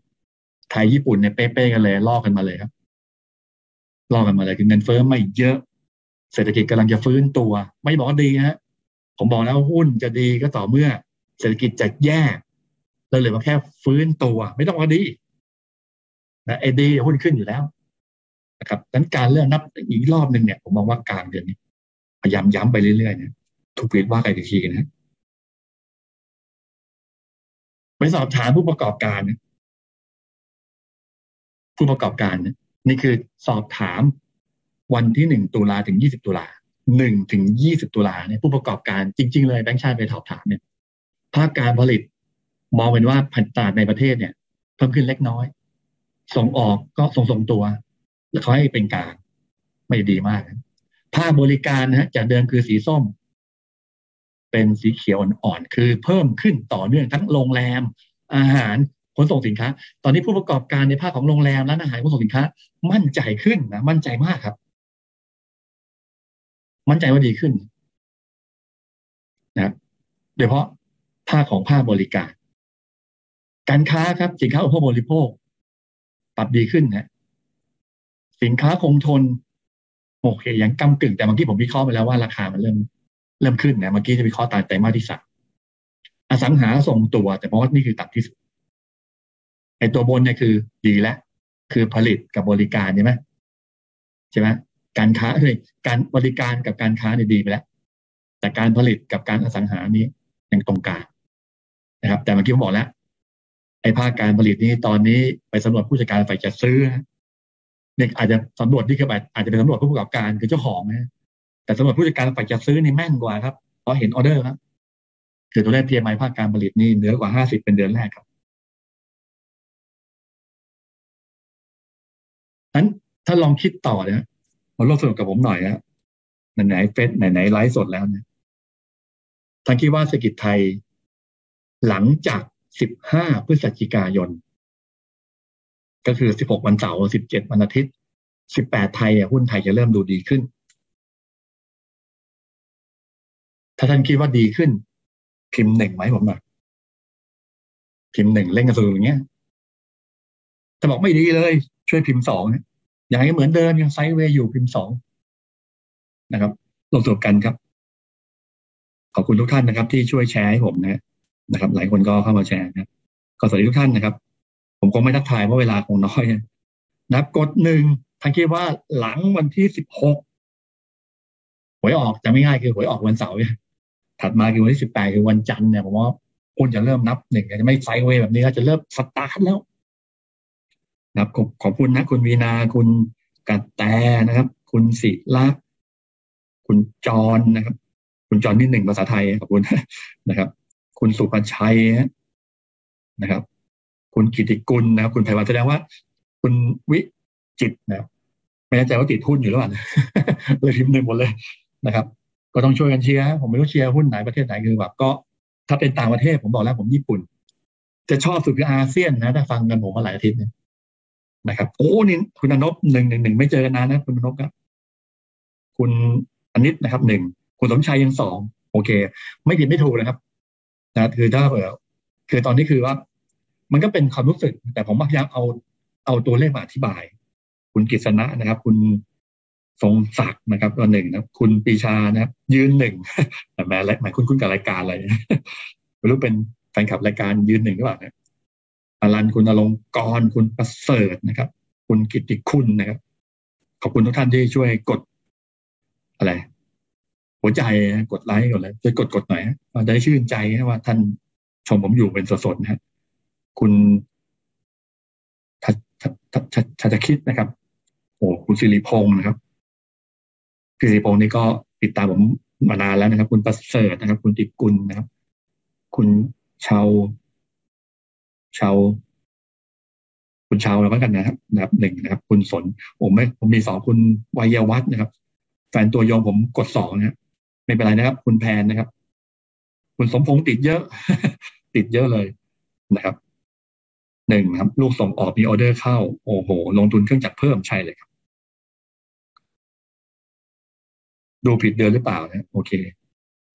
ไทยญี่ปุ่นเนี่ยเป๊ะๆกันเลยลอกกันมาเลยครับลอกกันมาเลยคือเงินเฟ้อไม่เยอะ เศรษฐกิจกำลังจะฟื้นตัว ไม่บอกว่าดีฮะผมบอกแล้วหุ้นจะดีก็ต่อเมื่อ เศรษฐกิจจะแย่ เราเลยมาแค่ฟื้นตัว ไม่ต้องว่าดีนะเอดีหุ้นขึ้นอยู่แล้วนะครับดังนั้นการเลื่อนนับอีกรอบหนึ่งเนี่ย ผมมองว่ากลางเดือนนี้พยายามย้ำไปเรื่อยๆเนี่ยทุกวีว่ากันอีกทีนะไปสอบถามผู้ประกอบการผู้ประกอบการนี่คือสอบถามวันที่หนึ่งตุลาถึงยี่สิบตุลาหนึ่งถึงยี่สิบตุลาเนี่ยผู้ประกอบการจริง ๆ เลยแบงค์ชาติไปสอบถามเนี่ยภาคการผลิต มองเป็นว่าผลิตาในประเทศเนี่ยเพิ่มขึ้นเล็กน้อย ส่งออกก็ส่งส่งตัว แล้วเขาให้เป็นกลางไม่ดีมากภาคบริการนะฮะจากเดิมคือสีส้ม เป็นสีเขียวอ่อนๆคือเพิ่มขึ้นต่อเนื่องทั้งโรงแรม อาหารขนส่งสินค้า ตอนนี้ผู้ประกอบการในภาคของโรงแรมร้านอาหารขนส่งสินค้า มั่นใจขึ้นนะมั่นใจมากครับ มั่นใจว่าดีขึ้นนะโดยเฉพาะภาคของภาคบริการ การค้าครับสินค้าอุปโภคบริโภค ปรับดีขึ้นนะสินค้าคงทนโอเคยังกำกึ่งแต่เมื่อกี้ผมวิเคราะห์ไปแล้วว่าราคามันเริ่มเริ่มขึ้นนะเมื่อกี้จะมีข้อตายแต่มาที่สามอสังหาส่งตัว แต่เพราะว่านี่คือต่ำที่สุดไอตัวบนเนี่ยคือดีแล้วคือผลิตกับบริการใช่ไหมใช่ไหมการค้าเฮ้ยการบริการกับการค้าเนี่ยดีไปแล้ว แต่การผลิตกับการอสังหานี้ยังตรงกลางนะครับ แต่เมื่อกี้ผมบอกแล้ว ไอ้ภาคการผลิตนี้ตอนนี้ไปสำรวจผู้จัดการฝ่ายจัดซื้อเนี่ยอาจจะสำรวจที่กระบอาจจะเป็นสำรวจผู้ประกอบการคือเจ้าของนะแต่สำรับผู้จัดการฝ่ายจัดซื้อนี่แม่นกว่าครับเพราะเห็นออเดอร์ครับคือตัวเลข PMI ภาคการผลิตนี่เหนือกว่าห้าสิบเป็นเดือนแรกครับนั้นถ้าลองคิดต่อเนี่ยมาร่วมสนุกกับผมหน่อยนะไหนเฟสไหนไหนไลฟ์สดแล้วเนี่ยท่างคิดว่าเศรษฐกิจไทย หลังจาก สิบห้าพฤศจิกายน ก็คือสิบหกวันเสาร์สิบเจ็ดวันอาทิตย์สิบแปดไทยหุ้นไทยจะเริ่มดูดีขึ้น ถ้าท่านคิดว่าดีขึ้น พิมพ์หนึ่งไหมผมหน่อยพิมพ์หนึ่งเล่นกันสุดอย่างเงี้ยถ้าบอกไม่ดีเลย ช่วยพิมพ์สองอยากให้เหมือนเดิมยังไซด์เวย์อยู่พิมพ์สองนะครับลงตัวกันครับ ขอบคุณทุกท่านนะครับ ที่ช่วยแชร์ให้ผมนะ นะครับ หลายคนก็เข้ามาแชร์นะก็สวัสดีทุกท่านนะครับ ผมคงไม่ทักทายเพราะเวลาคงน้อยนับกดหนึ่งท่านคิดว่าหลังวันที่สิบหกหวยออกจะไม่ง่ายคือหวยออกวันเสาร์นะถัดมาคือวันที่สิบแปดคือวันจันทร์เนี่ยผมว่าคุณจะเริ่มนับหนึ่งจะไม่ไซเวย์แบบนี้ก็จะเริ่มสตาร์ทแล้วนะครับขอบคุณนะ คุณวีนาคุณกัตแตนะครับ คุณศิลักษ์คุณจรนะครับ คุณจรนี่หนึ่งภาษาไทยขอบคุณนะครับ คุณสุภชัยนะครับ คุณกิติกุลนะครับ คุณไพวันแสดงว่า คุณวิจิตนะครับไม่แน่ใจว่าติดหุ้นอยู่หรือเปล่าเลยพิมพ์หนึ่งหมดเลยนะครับ ก็ต้องช่วยกันเชียร์ผมไม่รู้เชียร์หุ้นไหนประเทศไหนคือแบบก็ถ้าเป็นต่างประเทศผมบอกแล้วผมญี่ปุ่น จะชอบสุดคืออาเซียนนะถ้าฟังกันผมมาหลายอาทิตย์เนี่ยนะครับโอ้นี่คุณอนบหนึ่งหนึ่งหนึ่งไม่เจอกันนานนะคุณอนบครับ คุณอนิตนะครับหนึ่งคุณสมชัยยังสองโอเค ไม่ผิดไม่ถูกนะครับ นะคือถ้าเผื่อคือตอนนี้คือว่า มันก็เป็นความรู้สึก แต่ผมพยายามเอาเอาตัวเลขมาอธิบาย คุณกิษณะนะครับ คุณทรงศักดิ์นะครับตัวหนึ่งนะคุณปีชานะครับ ยืนหนึ่งแต่แม้หมายคุณคุณกับรายการอะไรไม่รู้เป็นแฟนคลับรายการยืนหนึ่งหรือเปล่านะอลันคุณอลงกรคุณประเสริฐนะครับ คุณกิติคุณนะครับ ขอบคุณทุกท่านที่ช่วยกด อะไร หัวใจกดไลค์กดเลยช่วยกดกดหน่อยมันจะได้ชื่นใจว่าท่านชมผมอยู่เป็นสดๆนะฮะคุณถ้าถ้าถ้าถ้าจะคิดนะครับ โอ้คุณสิริพงศ์นะครับสิริพงศ์นี่ก็ติดตามผมมานานแล้วนะครับ คุณประเสริฐนะครับ คุณติกุลนะครับ คุณชาวชาวคุณชาวแล้วกันนะครับนะครับหนึ่งนะครับ คุณสนผมไม่ผมมีสองคุณวัยวัฒนะครับ แฟนตัวยงผมกดสองนะ ไม่เป็นไรนะครับ คุณแพนนะครับ คุณสมพงษ์ติดเยอะ ติดเยอะเลยนะครับหนึ่งครับ ลูกส่งออกมีออเดอร์เข้า โอ้โห ลงทุนเครื่องจักรเพิ่มใช่เลยครับ ดูผิดเดือนหรือเปล่านะโอเค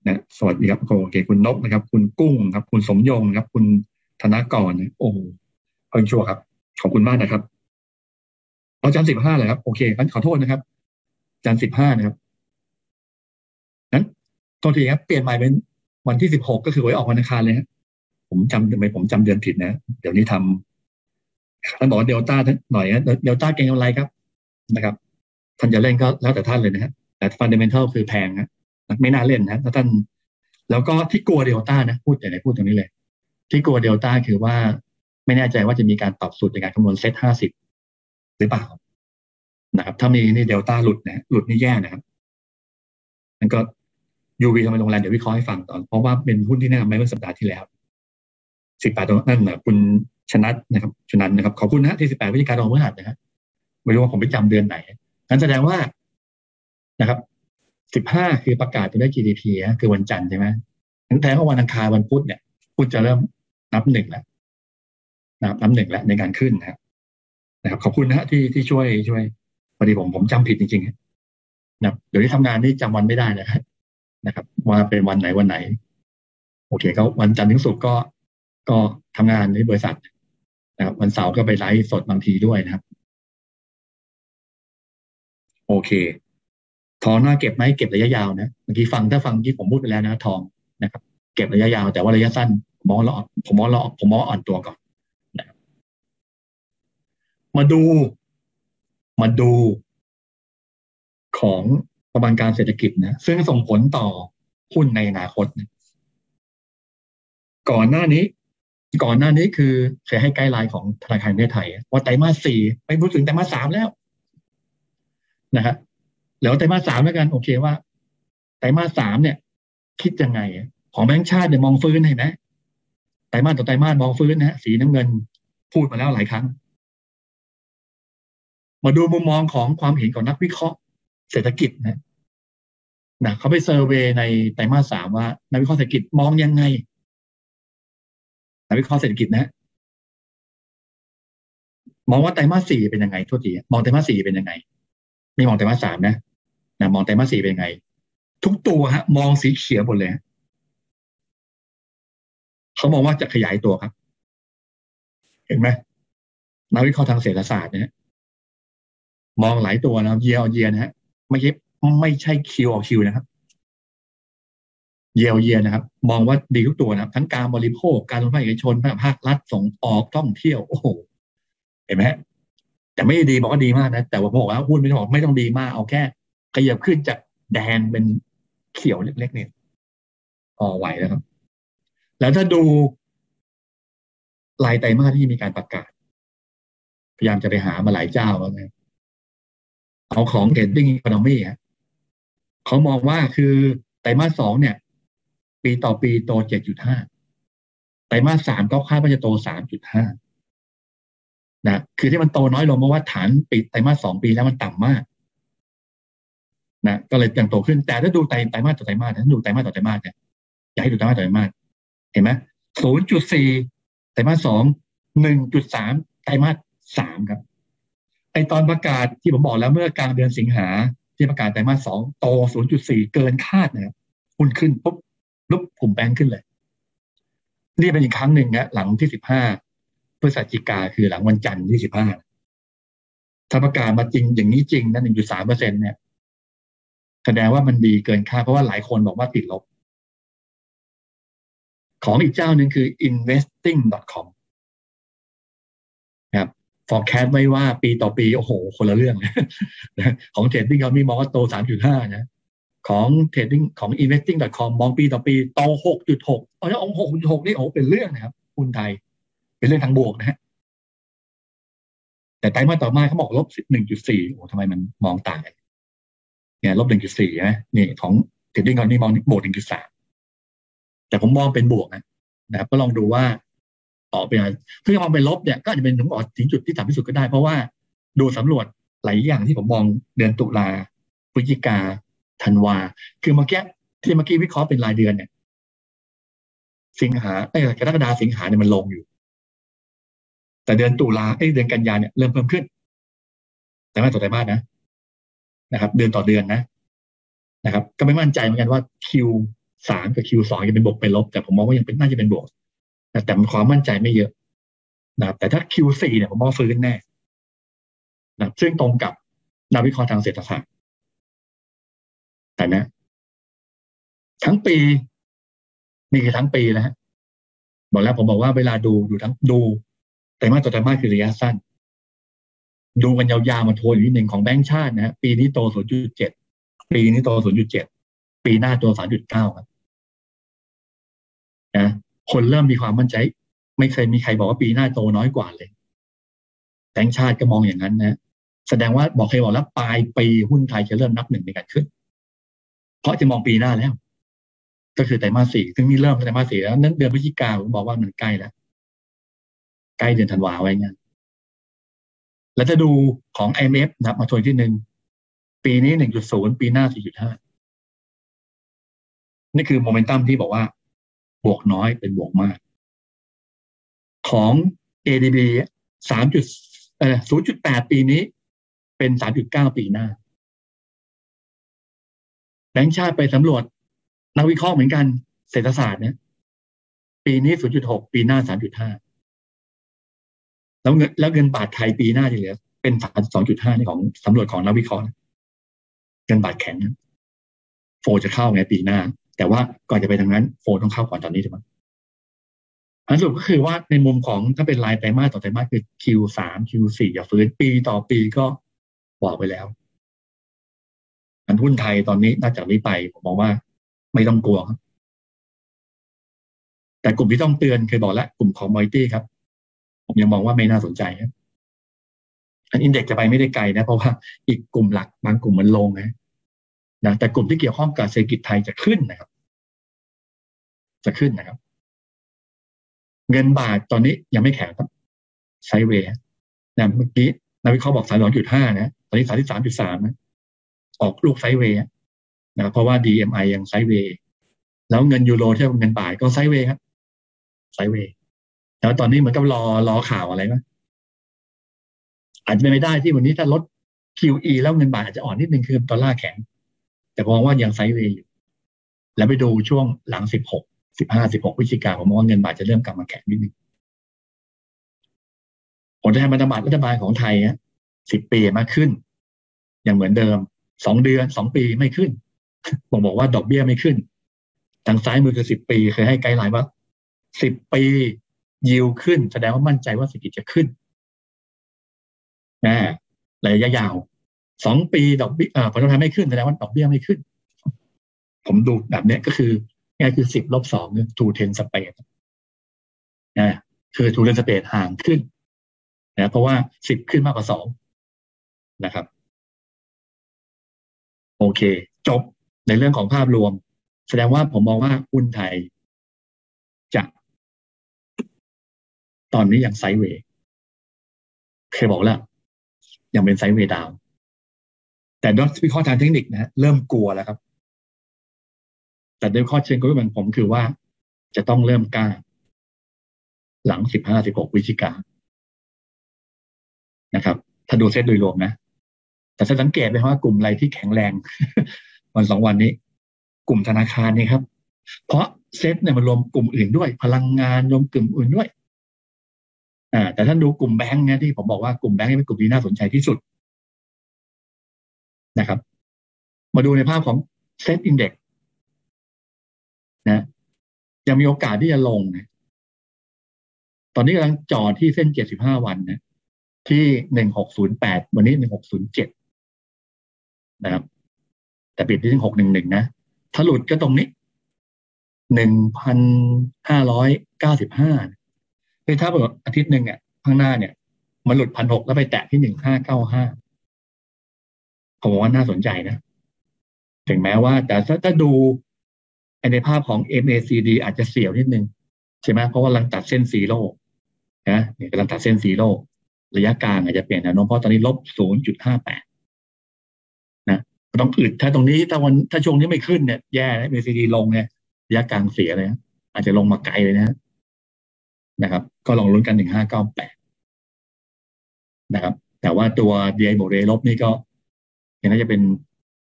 นะสวัสดีครับโอเค คุณนกนะครับ คุณกุ้งครับ คุณสมยงครับ คุณธนากรโอ้เพิ่งชั่วครับ ขอบคุณมากนะครับเอาจันสิบห้าเลยครับ โอเคงั้นขอโทษนะครับ จันสิบห้านะครับ ตอนทีครับเปลี่ยนใหม่เป็นวันที่สิบหกก็คือไว้ออกวันอังคารเลยครับผมจำทำไมผมจำเดือนผิดนะ เดี๋ยวนี้ทำท่านบอกเดลต้าหน่อยนะเดลต้าเก่งอะไรครับนะครับท่านจะเล่นก็แล้วแต่ท่านเลยนะฮะแต่ fundamental คือแพงนะไม่น่าเล่นนะถ้าท่าน แล้วก็ที่กลัวเดลต้านะ พูดแต่ไหนพูดตรงนี้เลย ที่กลัวเดลต้าคือว่าไม่แน่ใจว่าจะมีการปรับสูตรในการคำนวณเซตห้าสิบหรือเปล่านะครับ ถ้ามีนี่เดลต้าหลุดนะหลุดนี่แย่นะครับนั่นก็ ยูวีทำไมโรงแรมเดี๋ยววิเคราะห์ให้ฟังตอนเพราะว่าเป็นหุ้นที่แนะนำไว้เมื่อสัปดาห์ที่แล้วสิบแปดตรงนั่นนะคุณชนะนะครับชนะนะครับขอบคุณนะที่สิบแปดวิธีการรองเมื่อหัดนะฮะไม่รู้ว่าผมไปจำเดือนไหนนั้นแสดงว่านะครับสิบห้าคือประกาศตัวเลข GDP คือวันจันทร์ใช่ไหมทั้งแท้ว่าวันอังคารวันพุธเนี่ยพุธจะเริ่มนับหนึ่งแล้วนับนับหนึ่งแล้วในการขึ้นนะครับนะครับ ขอบคุณนะฮะที่ที่ช่วยช่วยพอดีผมผมจำผิดจริงๆนะเดี๋ยวที่ทำงานนี่จำวันไม่ได้นะครับ นะครับ ว่าเป็นวันไหนวันไหน โอเคก็วันจันทร์ถึงศุกร์ก็ก็ทำงานในบริษัทนะครับ วันเสาร์ก็ไปไลฟ์สดบางทีด้วยนะครับ โอเค ทองน่าเก็บไหมเก็บระยะยาวนะเมื่อกี้ฟังถ้าฟังที่ผมพูดไปแล้วนะทองนะครับ เก็บระยะยาวแต่ว่าระยะสั้นมองเราผมมองเราผมมองอ่อนตัวก่อนนะมาดู มาดูของ ประมาณการเศรษฐกิจนะซึ่งส่งผลต่อหุ้นในอนาคตนะก่อนหน้านี้ ก่อนหน้านี้คือเคยให้ไกด์ไลน์ของธนาคารประเทศไทย ว่าไตรมาสสี่ไปพูดถึงไตรมาสสามแล้วนะฮะแล้วไตรมาสสามแล้วกัน โอเคว่าไตรมาสสามเนี่ย คิดยังไง ของแบงค์ชาติเนี่ยมองฟื้นเห็นไหมไตรมาสต่อไตรมาสมองฟื้นนะสีน้ำเงินพูดมาแล้วหลายครั้ง มาดูมุมมองของความเห็นของนักวิเคราะห์ เศรษฐกิจนะ นะเขาไปเซอร์เวยในไตรมาสสามว่านักวิเคราะห์เศรษฐกิจมองยังไงนักวิเคราะห์เศรษฐกิจนะ มองว่าไตรมาสสี่เป็นยังไงทุกทีมองไตรมาสสี่เป็นยังไง ไม่มองไตรมาสสามนะนะมองไตรมาสสี่เป็นยังไง ทุกตัวฮะ มองสีเขียวหมดเลยเขามองว่าจะขยายตัวครับ เห็นไหมนักวิเคราะห์ทางเศรษฐศาสตร์เนี่ยมองหลายตัวนะเยียร์เยียนะฮะไม่ใช่ ไม่ใช่คิวออคิวนะครับเยียวเยียนะครับ มองว่าดีทุกตัวนะครับ ทั้งการบริโภคการลงทุนเอกชนภาครัฐส่งออกท่องเที่ยวโอ้โหเห็นไหมแต่ไม่ดีบอกว่าดีมากนะ แต่ว่าบอกว่าหุ้นไม่ต้องบอกไม่ต้องดีมากเอาแค่ขยับขึ้นจากแดงเป็นเขียวเล็กๆเนี่ยพอไหวแล้วครับ แล้วถ้าดูรายไตรมาสที่มีการประกาศ พยายามจะไปหามาหลายเจ้าแล้วนะเอาของเกตติ้งอีโคโนมี่ฮะ เขามองว่าคือไตรมาสสองเนี่ย ปีต่อปีโต7.5ไตรมาสสามก็คาดว่าจะโต3.5นะคือที่มันโตน้อยลงเพราะว่าฐานปีไตรมาสสองปีแล้วมันต่ำมากนะก็เลยยังโตขึ้นแต่ถ้าดูไตรไตรมาสต่อไตรมาสถ้าดูไตรมาสต่อไตรมาสเนี่ยอยากให้ดูไตรมาสต่อไตรมาสเห็นไหม0.4ไตรมาสสอง1.3ไตรมาสสามครับไอตอนประกาศที่ผมบอกแล้วเมื่อกลางเดือนสิงหา ที่ประกาศไตรมาสสองโต 0.4 เกินคาดนะครับหุ้นขึ้นปุ๊บลุกกลุ่มแบงค์ขึ้นเลย นี่เป็นอีกครั้งหนึ่งนะหลังที่ 15พฤศจิกาคือหลังวันจันทร์ที่ 15ถ้าประกาศมาจริงอย่างนี้จริงนะ1.3เปอร์เซ็นเนี่ยแสดงว่ามันดีเกินคาดเพราะว่าหลายคนบอกว่าติดลบ ของอีกเจ้าหนึ่งคือ investing.com forecast ไว้ว่าปีต่อปี โอ้โห คนละเรื่องนะของ trading เขามีมองว่าโต 3.5 นะ ของ trading ของ investing.com มองปีต่อปีโต 6.6เอาแล้ว 6.6 นี่โอ้เป็นเรื่องนะครับหุ้นไทย เป็นเรื่องทางบวกนะฮะแต่ไตรมาสต่อมาเขาบอกลบ 1.4 โอ้ทำไมมันมองต่างกันเนี่ยลบ 1.4 นะนี่ของ trading เขานี่มองบวก 1.3 แต่ผมมองเป็นบวกนะนะครับก็ลองดูว่า ออกเป็นถ้ามองเป็นลบเนี่ยก็อาจจะเป็นถึงออกถึงจุดที่ต่ำที่สุดก็ได้ เพราะว่าดูสำรวจหลายอย่างที่ผมมองเดือนตุลาพฤศจิกาธันวา คือเมื่อกี้ที่เมื่อกี้วิเคราะห์เป็นรายเดือนเนี่ย สิงหาเอ้กรกฎาสิงหาเนี่ยมันลงอยู่ แต่เดือนตุลาเอ้เดือนกันยาเนี่ยเริ่มเพิ่มขึ้น แต่ไม่ต่อแต่บ้านนะนะครับ เดือนต่อเดือนนะนะครับ ก็ไม่มั่นใจเหมือนกันว่า Q สามกับ Q สองจะเป็นบวกเป็นลบ แต่ผมมองว่ายังเป็นน่าจะเป็นบวก แต่ความมั่นใจไม่เยอะนะครับแต่ถ้า Q4 เนี่ยผมมองฟื้นแน่นะซึ่งตรงกับนักวิเคราะห์ทางเศรษฐศาสตร์แต่นะ ทั้งปีนี่คือทั้งปีแล้วฮะบอกแล้วผมบอกว่าเวลาดูดูทั้งดู แต่มาต่อแต่มาคือระยะสั้น ดูกันยาวๆมาโทนอยู่นิดหนึ่งของแบงก์ชาตินะฮะปีนี้โต 0.7 ปีนี้โต 0.7 ปีหน้าโต 3.9 ครับนะ คนเริ่มมีความมั่นใจ ไม่เคยมีใครบอกว่าปีหน้าโตน้อยกว่าเลยแบงค์ชาติก็มองอย่างนั้นนะแสดงว่าบอกเคยบอกแล้วปลายปีหุ้นไทยจะเริ่มนับหนึ่งในการขึ้น เพราะจะมองปีหน้าแล้ว ก็คือไตรมาสสี่ซึ่งนี่เริ่มไตรมาสสี่แล้วนั้นเดือนพฤศจิกาผมบอกว่ามันใกล้แล้วใกล้เดือนธันวาไว้เงี้ยแล้วจะดูของ IMF นะมาทวนที่หนึ่งปีนี้หนึ่งจุดศูนย์ปีหน้าสี่จุดห้านี่คือโมเมนตัมที่บอกว่า บวกน้อยเป็นบวกมาก ของ ADB สามจุดเอ่อศูนย์จุดแปดปีนี้ เป็นสามจุดเก้าปีหน้าแบงค์ชาติไปสำรวจ นักวิเคราะห์เหมือนกัน เศรษฐศาสตร์เนี่ยปีนี้ศูนย์จุดหกปีหน้าสามจุดห้าแล้วเงินแล้วเงินบาทไทยปีหน้าที่เหลือเป็นสามสองจุดห้านี่ของสำรวจของนักวิเคราะห์เงินบาทแข็งโฟจะเข้าไงปีหน้า แต่ว่าก่อนจะไปทางนั้นโฟนต้องเข้าก่อนตอนนี้ใช่ไหมอันสุดก็คือว่าในมุมของถ้าเป็นรายไตรมาสต่อไตรมาสคือ Q3 Q4 อย่าฟื้นปีต่อปีก็บอกไปแล้วอันหุ้นไทยตอนนี้น่าจากนี้ไปผมมองว่าไม่ต้องกลัวครับ แต่กลุ่มที่ต้องเตือนเคยบอกแล้ว กลุ่มของมอยตี้ครับ ผมยังมองว่าไม่น่าสนใจครับอันอินเด็กจะไปไม่ได้ไกลนะ เพราะว่าอีกกลุ่มหลักบางกลุ่มมันลงนะนะแต่กลุ่มที่เกี่ยวข้องกับเศรษฐกิจไทยจะขึ้นนะครับ จะขึ้นนะครับ เงินบาทตอนนี้ยังไม่แข็งครับไซเวย์นะเมื่อกี้นักวิเคราะห์บอกสามสองจุดห้านะตอนนี้สามที่สามจุดสามนะออกลูกไซเวย์นะเพราะว่า DMI ยัง sideway แล้วเงินยูโรเทียบกับเงินบาทก็ไซเวย์ครับไซเวย์แล้วตอนนี้เหมือนกับรอรอข่าวอะไรไหมอาจจะเป็นไปได้ที่วันนี้ถ้าลด QE แล้วเงินบาทอาจจะอ่อนนิดนึงคือดอลลาร์แข็ง แต่มองว่ายัง sideway อยู่ แล้วไปดูช่วงหลังสิบหก สิบห้าสิบหกพฤศจิกาผมมองว่าเงินบาทจะเริ่มกลับมาแข็งนิดนึงผลทางพันธบัตรรัฐบาลของไทยฮะสิบปีมากขึ้น อย่างเหมือนเดิมสองเดือนสองปีไม่ขึ้นผมบอกว่าดอกเบี้ยไม่ขึ้น ทางซ้ายมือคือสิบปีเคยให้ guideline ว่าสิบปี yield ขึ้น แสดงว่ามั่นใจว่าเศรษฐกิจจะขึ้นนะระยะยาวสองปีดอกเบี้ยผลตอบแทนไม่ขึ้นแสดงว่าดอกเบี้ยไม่ขึ้น ผมดูแบบนี้ก็คือ ง่ายคือสิบลบสองคือ two ten spreadนะคือ two ten spread ห่างขึ้นนะเพราะว่าสิบขึ้นมากกว่าสองนะครับ โอเค จบในเรื่องของภาพรวม แสดงว่าผมมองว่าหุ้นไทยจะตอนนี้ยัง sideway เคยบอกแล้ว ยังเป็น sideway down แต่ด้วยวิเคราะห์ทางเทคนิคนะเริ่มกลัวแล้วครับ แต่ด้วยข้อเชิญกลยุทธ์ผมคือว่า จะต้องเริ่มกล้า หลังสิบห้าสิบหกวิชิกานะครับ ถ้าดูเซตโดยรวมนะ แต่ถ้าสังเกตไหมว่ากลุ่มอะไรที่แข็งแรง วันสองวันนี้ กลุ่มธนาคารนี่ครับ เพราะเซตเนี่ยมันรวมกลุ่มอื่นด้วย พลังงานรวมกลุ่มอื่นด้วยอ่าแต่ท่านดูกลุ่มแบงค์เนี่ยที่ผมบอกว่ากลุ่มแบงค์เป็นกลุ่มที่น่าสนใจที่สุดนะครับ มาดูในภาพของเซตอินเด็กซ นะยังมีโอกาสที่จะลงนะตอนนี้กำลังจอที่เส้นเจ็ดสิบห้าวันนะที่หนึ่งหกศูนย์แปดวันนี้หนึ่งหกศูนย์เจ็ดนะครับ แต่ปิดที่หนึ่งหกหนึ่งหนึ่งนะถ้าหลุดก็ตรงนี้หนึ่งพันห้าร้อยเก้าสิบห้าคือถ้าเปิดอาทิตย์หนึ่งอะข้างหน้าเนี่ย มันหลุดพันหกแล้วไปแตะที่หนึ่งห้าเก้าห้าผมว่าน่าสนใจนะ ถึงแม้ว่าแต่ถ้าดู ในภาพของ MACD อาจจะเสียวนิดนึงใช่ไหมเพราะว่ากำลังตัดเส้น zero นะนี่กำลังตัดเส้น zero ระยะกลางอาจจะเปลี่ยนแนวโน้มเพราะตอนนี้ลบ 0.58 นะต้องอึดถ้าตรงนี้ถ้าวันถ้าช่วงนี้ไม่ขึ้นเนี่ยแย่นะ MACD ลงเนี่ยระยะกลางเสียเลยนะอาจจะลงมาไกลเลยนะนะครับ ก็ลองลุ้นกัน 1598 นะครับ แต่ว่าตัว DI บวก DI ลบนี่ก็ยังน่าจะเป็น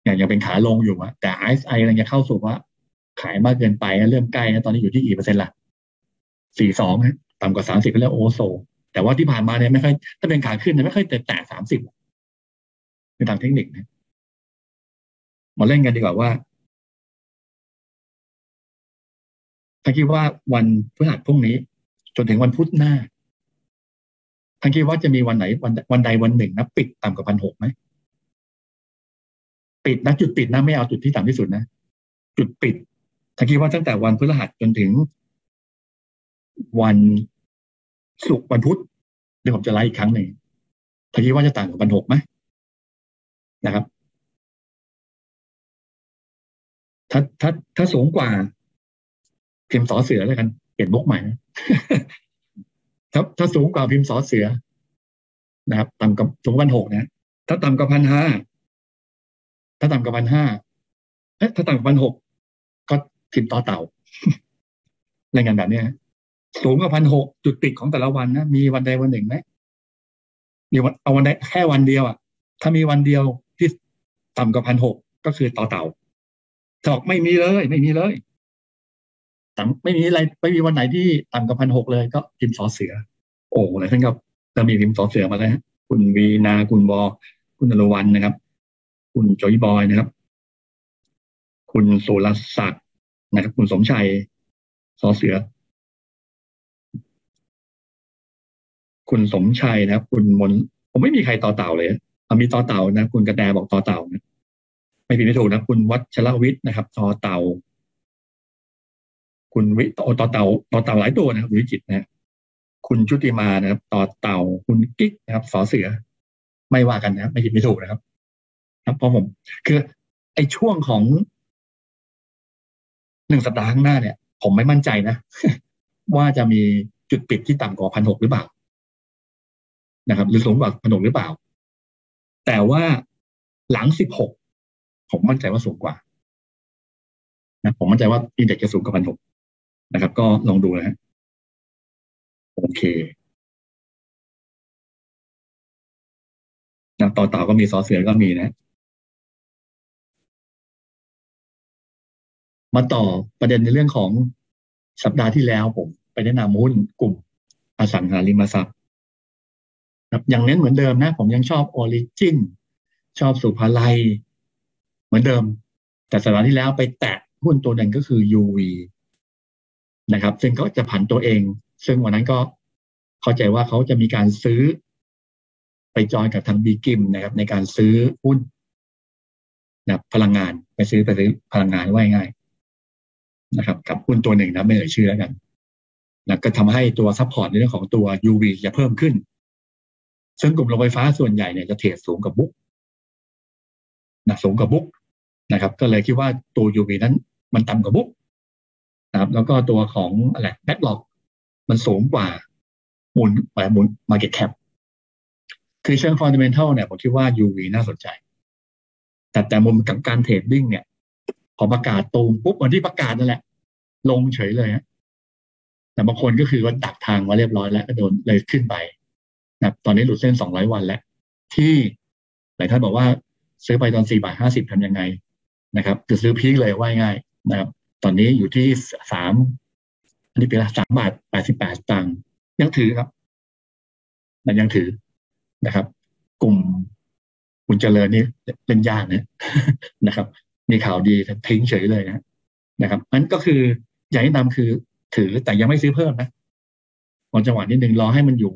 อย่างยังเป็นขาลงอยู่อะแต่ RSI กำลังจะเข้าสู่ว่า ขายมากเกินไปเริ่มใกล้นะตอนนี้อยู่ที่กี่เปอร์เซ็นต์ละสี่สองต่ำกว่าสามสิบก็เรียกโอโซ แต่ว่าที่ผ่านมาเนี่ยไม่ค่อยถ้าเป็นขาขึ้นเนี่ยไม่ค่อยแตะแตะสามสิบในทางเทคนิคนะมาเล่นกันดีกว่าว่าท่านคิดว่าวันพฤหัสพรุ่งนี้ จนถึงวันพุธหน้าท่านคิดว่าจะมีวันไหนวันวันใดวันหนึ่งนะปิดต่ำกว่าพันหกไหมปิดนะจุดปิดนะไม่เอาจุดที่ต่ำที่สุดนะจุดปิด ถ้าคิดว่าตั้งแต่วันพฤหัสจนถึง วันศุกร์วันพุธเดี๋ยวผมจะไล่อีกครั้งหนึ่งถ้าคิดว่าจะต่างกับวันหกไหมนะครับ ถ้าถ้าถ้าสูงกว่าพิมพ์สอเสือแล้วกันเปลี่ยนบกใหม่ถ้าถ้าสูงกว่าพิมพ์สอเสือนะครับต่ำกับสูงวันหกนะถ้าต่ำกับพันห้าถ้าต่ำกับพันห้าเอ๊ะถ้าต่ำกับพันหก พิมพ์ต่อเต่ารายงานแบบนี้สูงกว่าพันหกจุดปิดของแต่ละวันนะมีวันใดวันหนึ่งไหมมีวันเอาวันใดแค่วันเดียวอะ ถ้ามีวันเดียวที่ต่ำกว่าพันหกก็คือต่อเต่าถอกไม่มีเลย ไม่มีเลยต่ำไม่มีอะไรไม่มีวันไหนที่ต่ำกว่าพันหกเลย ก็พิมพ์สอเสือ โอ้หลายท่านก็จะมีพิมพ์สอเสือมาแล้วคุณวีนาคุณบอ คุณอรุวันนะครับ คุณจอยบอยนะครับ คุณสุรศักดิ์ นะครับ คุณสมชัยสอเสือ คุณสมชัยนะครับ คุณมนผมไม่มีใครต่อเต่าเลยมีต่อเต่านะคุณกระแตบอกต่อเต่านะไม่ผิดไม่ถูกนะคุณวัชรวิทย์นะครับต่อเต่า คุณวิต่อต่อเต่าต่อเต่าหลายตัวนะครับวิจิตนะคุณชุติมานะครับ ต่อเต่า คุณกิ๊กนะครับสอเสือ ไม่ว่ากันนะครับไม่ผิดไม่ถูกนะครับ ครับเพราะผม คือ ไอ้ช่วงของ หนึ่งสัปดาห์ข้างหน้าเนี่ย ผมไม่มั่นใจนะ ว่าจะมีจุดปิดที่ต่ำกว่าพันหกหรือเปล่านะครับ หรือสูงกว่าพันหกหรือเปล่า แต่ว่าหลังสิบหกผมมั่นใจว่าสูงกว่านะผมมั่นใจว่าอินเด็กซ์จะสูงกว่าพันหกนะครับ ก็ลองดูนะฮะโอเคนะต่อเต่าก็มีซอเสือก็มีนะ มาต่อประเด็นในเรื่องของสัปดาห์ที่แล้วผม ไปแนะนำหุ้นกลุ่มอสังหาริมทรัพย์ครับยังเน้นเหมือนเดิมนะ ผมยังชอบออริจินชอบศุภาลัย เหมือนเดิม แต่สัปดาห์ที่แล้วไปแตะหุ้นตัวหนึ่งก็คือ UV นะครับ ซึ่งก็จะผันตัวเอง ซึ่งวันนั้นก็เข้าใจว่าเขาจะมีการซื้อ ไป join กับทางบีกริมนะครับ ในการซื้อหุ้นนะพลังงานไปซื้อไปซื้อพลังงานว่าง่าย นะครับ กับหุ้นตัวหนึ่งนะไม่เอ่ยชื่อแล้วกันนะก็ทำให้ตัว support ในเรื่องของตัว UV จะเพิ่มขึ้น ซึ่งกลุ่มโรงไฟฟ้าส่วนใหญ่เนี่ยจะ trade สูงกับ book นะสูงกับ book นะครับ ก็เลยคิดว่าตัว UV นั้นมันต่ำกว่า book นะครับ แล้วก็ตัวของอะไร backlogมันสูงกว่ามูลกว่ามูล market cap คือเชิง fundamental เนี่ยผมคิดว่า UV น่าสนใจ แต่แต่มุมกับการ trading เนี่ย พอประกาศตูมปุ๊บวันที่ประกาศนั่นแหละ ลงเฉยเลยฮะแต่บางคนก็คือว่าดักทางมาเรียบร้อยแล้วก็โดนเลยขึ้นไปนะตอนนี้หลุดเส้นสองร้อยวันแล้ว ที่หลายท่านบอกว่าซื้อไปตอนสี่บาทห้าสิบทำยังไงนะครับคือซื้อ peak เลยว่าง่ายนะครับ ตอนนี้อยู่ที่สามอันนี้เป็นสามบาทแปดสิบแปดตังค์ยังถือครับมันยังถือนะครับ กลุ่มคุณเจริญนี่เล่นยากนะนะครับ มีข่าวดีทิ้งเฉยเลยนะนะครับนั้นก็คืออย่างที่นำคือถือแต่ยังไม่ซื้อเพิ่มนะตอจังหวะนิดหนึ่งรอให้มันอยู่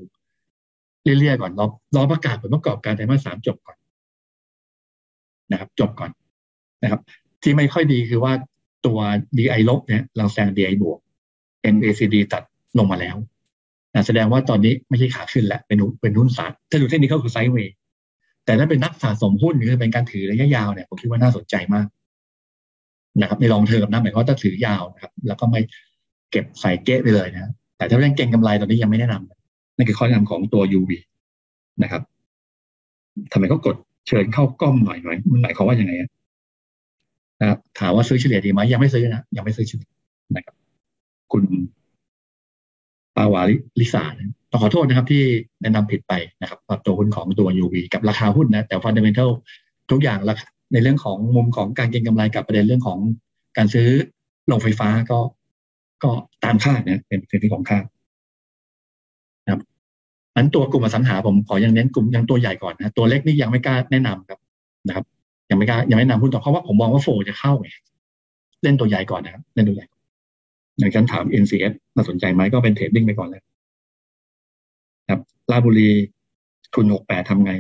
เรื่อยๆก่อนรอรอประกาศผลประกอบการไตรมาสสามจบก่อนนะครับ จบก่อนนะครับ ที่ไม่ค่อยดีคือว่าตัว DI ลบเนี่ยเราแซง DI บวก MACD ตัดลงมาแล้วนะแสดงว่าตอนนี้ไม่ใช่ขาขึ้นแล้วเป็นเป็นหุ้นสารถ้าดูเทคนิคก็คือไซด์เวย์แต่ถ้าเป็นนักสะสมหุ้นหรือเป็นการถือระยะยาวเนี่ยผมคิดว่าน่าสนใจมาก นะครับในลองเทอมนะหมายความว่าถ้าถือยาวนะครับ แล้วก็ไม่เก็บใส่เก๊ะไปเลยนะแต่ถ้าเรื่องเก่งกำไรตอนนี้ยังไม่แนะนำนั่นคือข้อแนะนำของตัว UV นะครับทำไมเขากดเชิญเข้ากล้องหน่อยหน่อยมันหมายความว่าอยังไงนะครับถามว่าซื้อเฉลี่ยดีไหมยังไม่ซื้อนะยังไม่ซื้อเฉลี่ยนะครับ คุณปาวาลิสาต้องขอโทษนะครับ ที่แนะนำผิดไปนะครับกับตัวหุ้นของตัว UV กับราคาหุ้นนะ แต่ฟันเดเมนทัลทุกอย่าง ในเรื่องของมุมของการเก็งกำไรกับประเด็นเรื่องของการซื้อโรงไฟฟ้าก็ก็ตามคาดนะเป็นเป็นที่ของคาดนะครับอันตัวกลุ่มอสังหาผมขอยังเน้นกลุ่มยังตัวใหญ่ก่อนนะตัวเล็กนี่ยังไม่กล้าแนะนำครับนะครับ ยังไม่กล้ายังไม่แนะนำหุ้นต่อเพราะว่าผมมองว่าโฟจะเข้าไงเล่นตัวใหญ่ก่อนนะครับเล่นตัวใหญ่อย่างฉันถาม NCS น่าสนใจไหมก็เป็นเทรดดิ้งไปก่อนเลยครับลาบุรีทุนหกแปดทำไง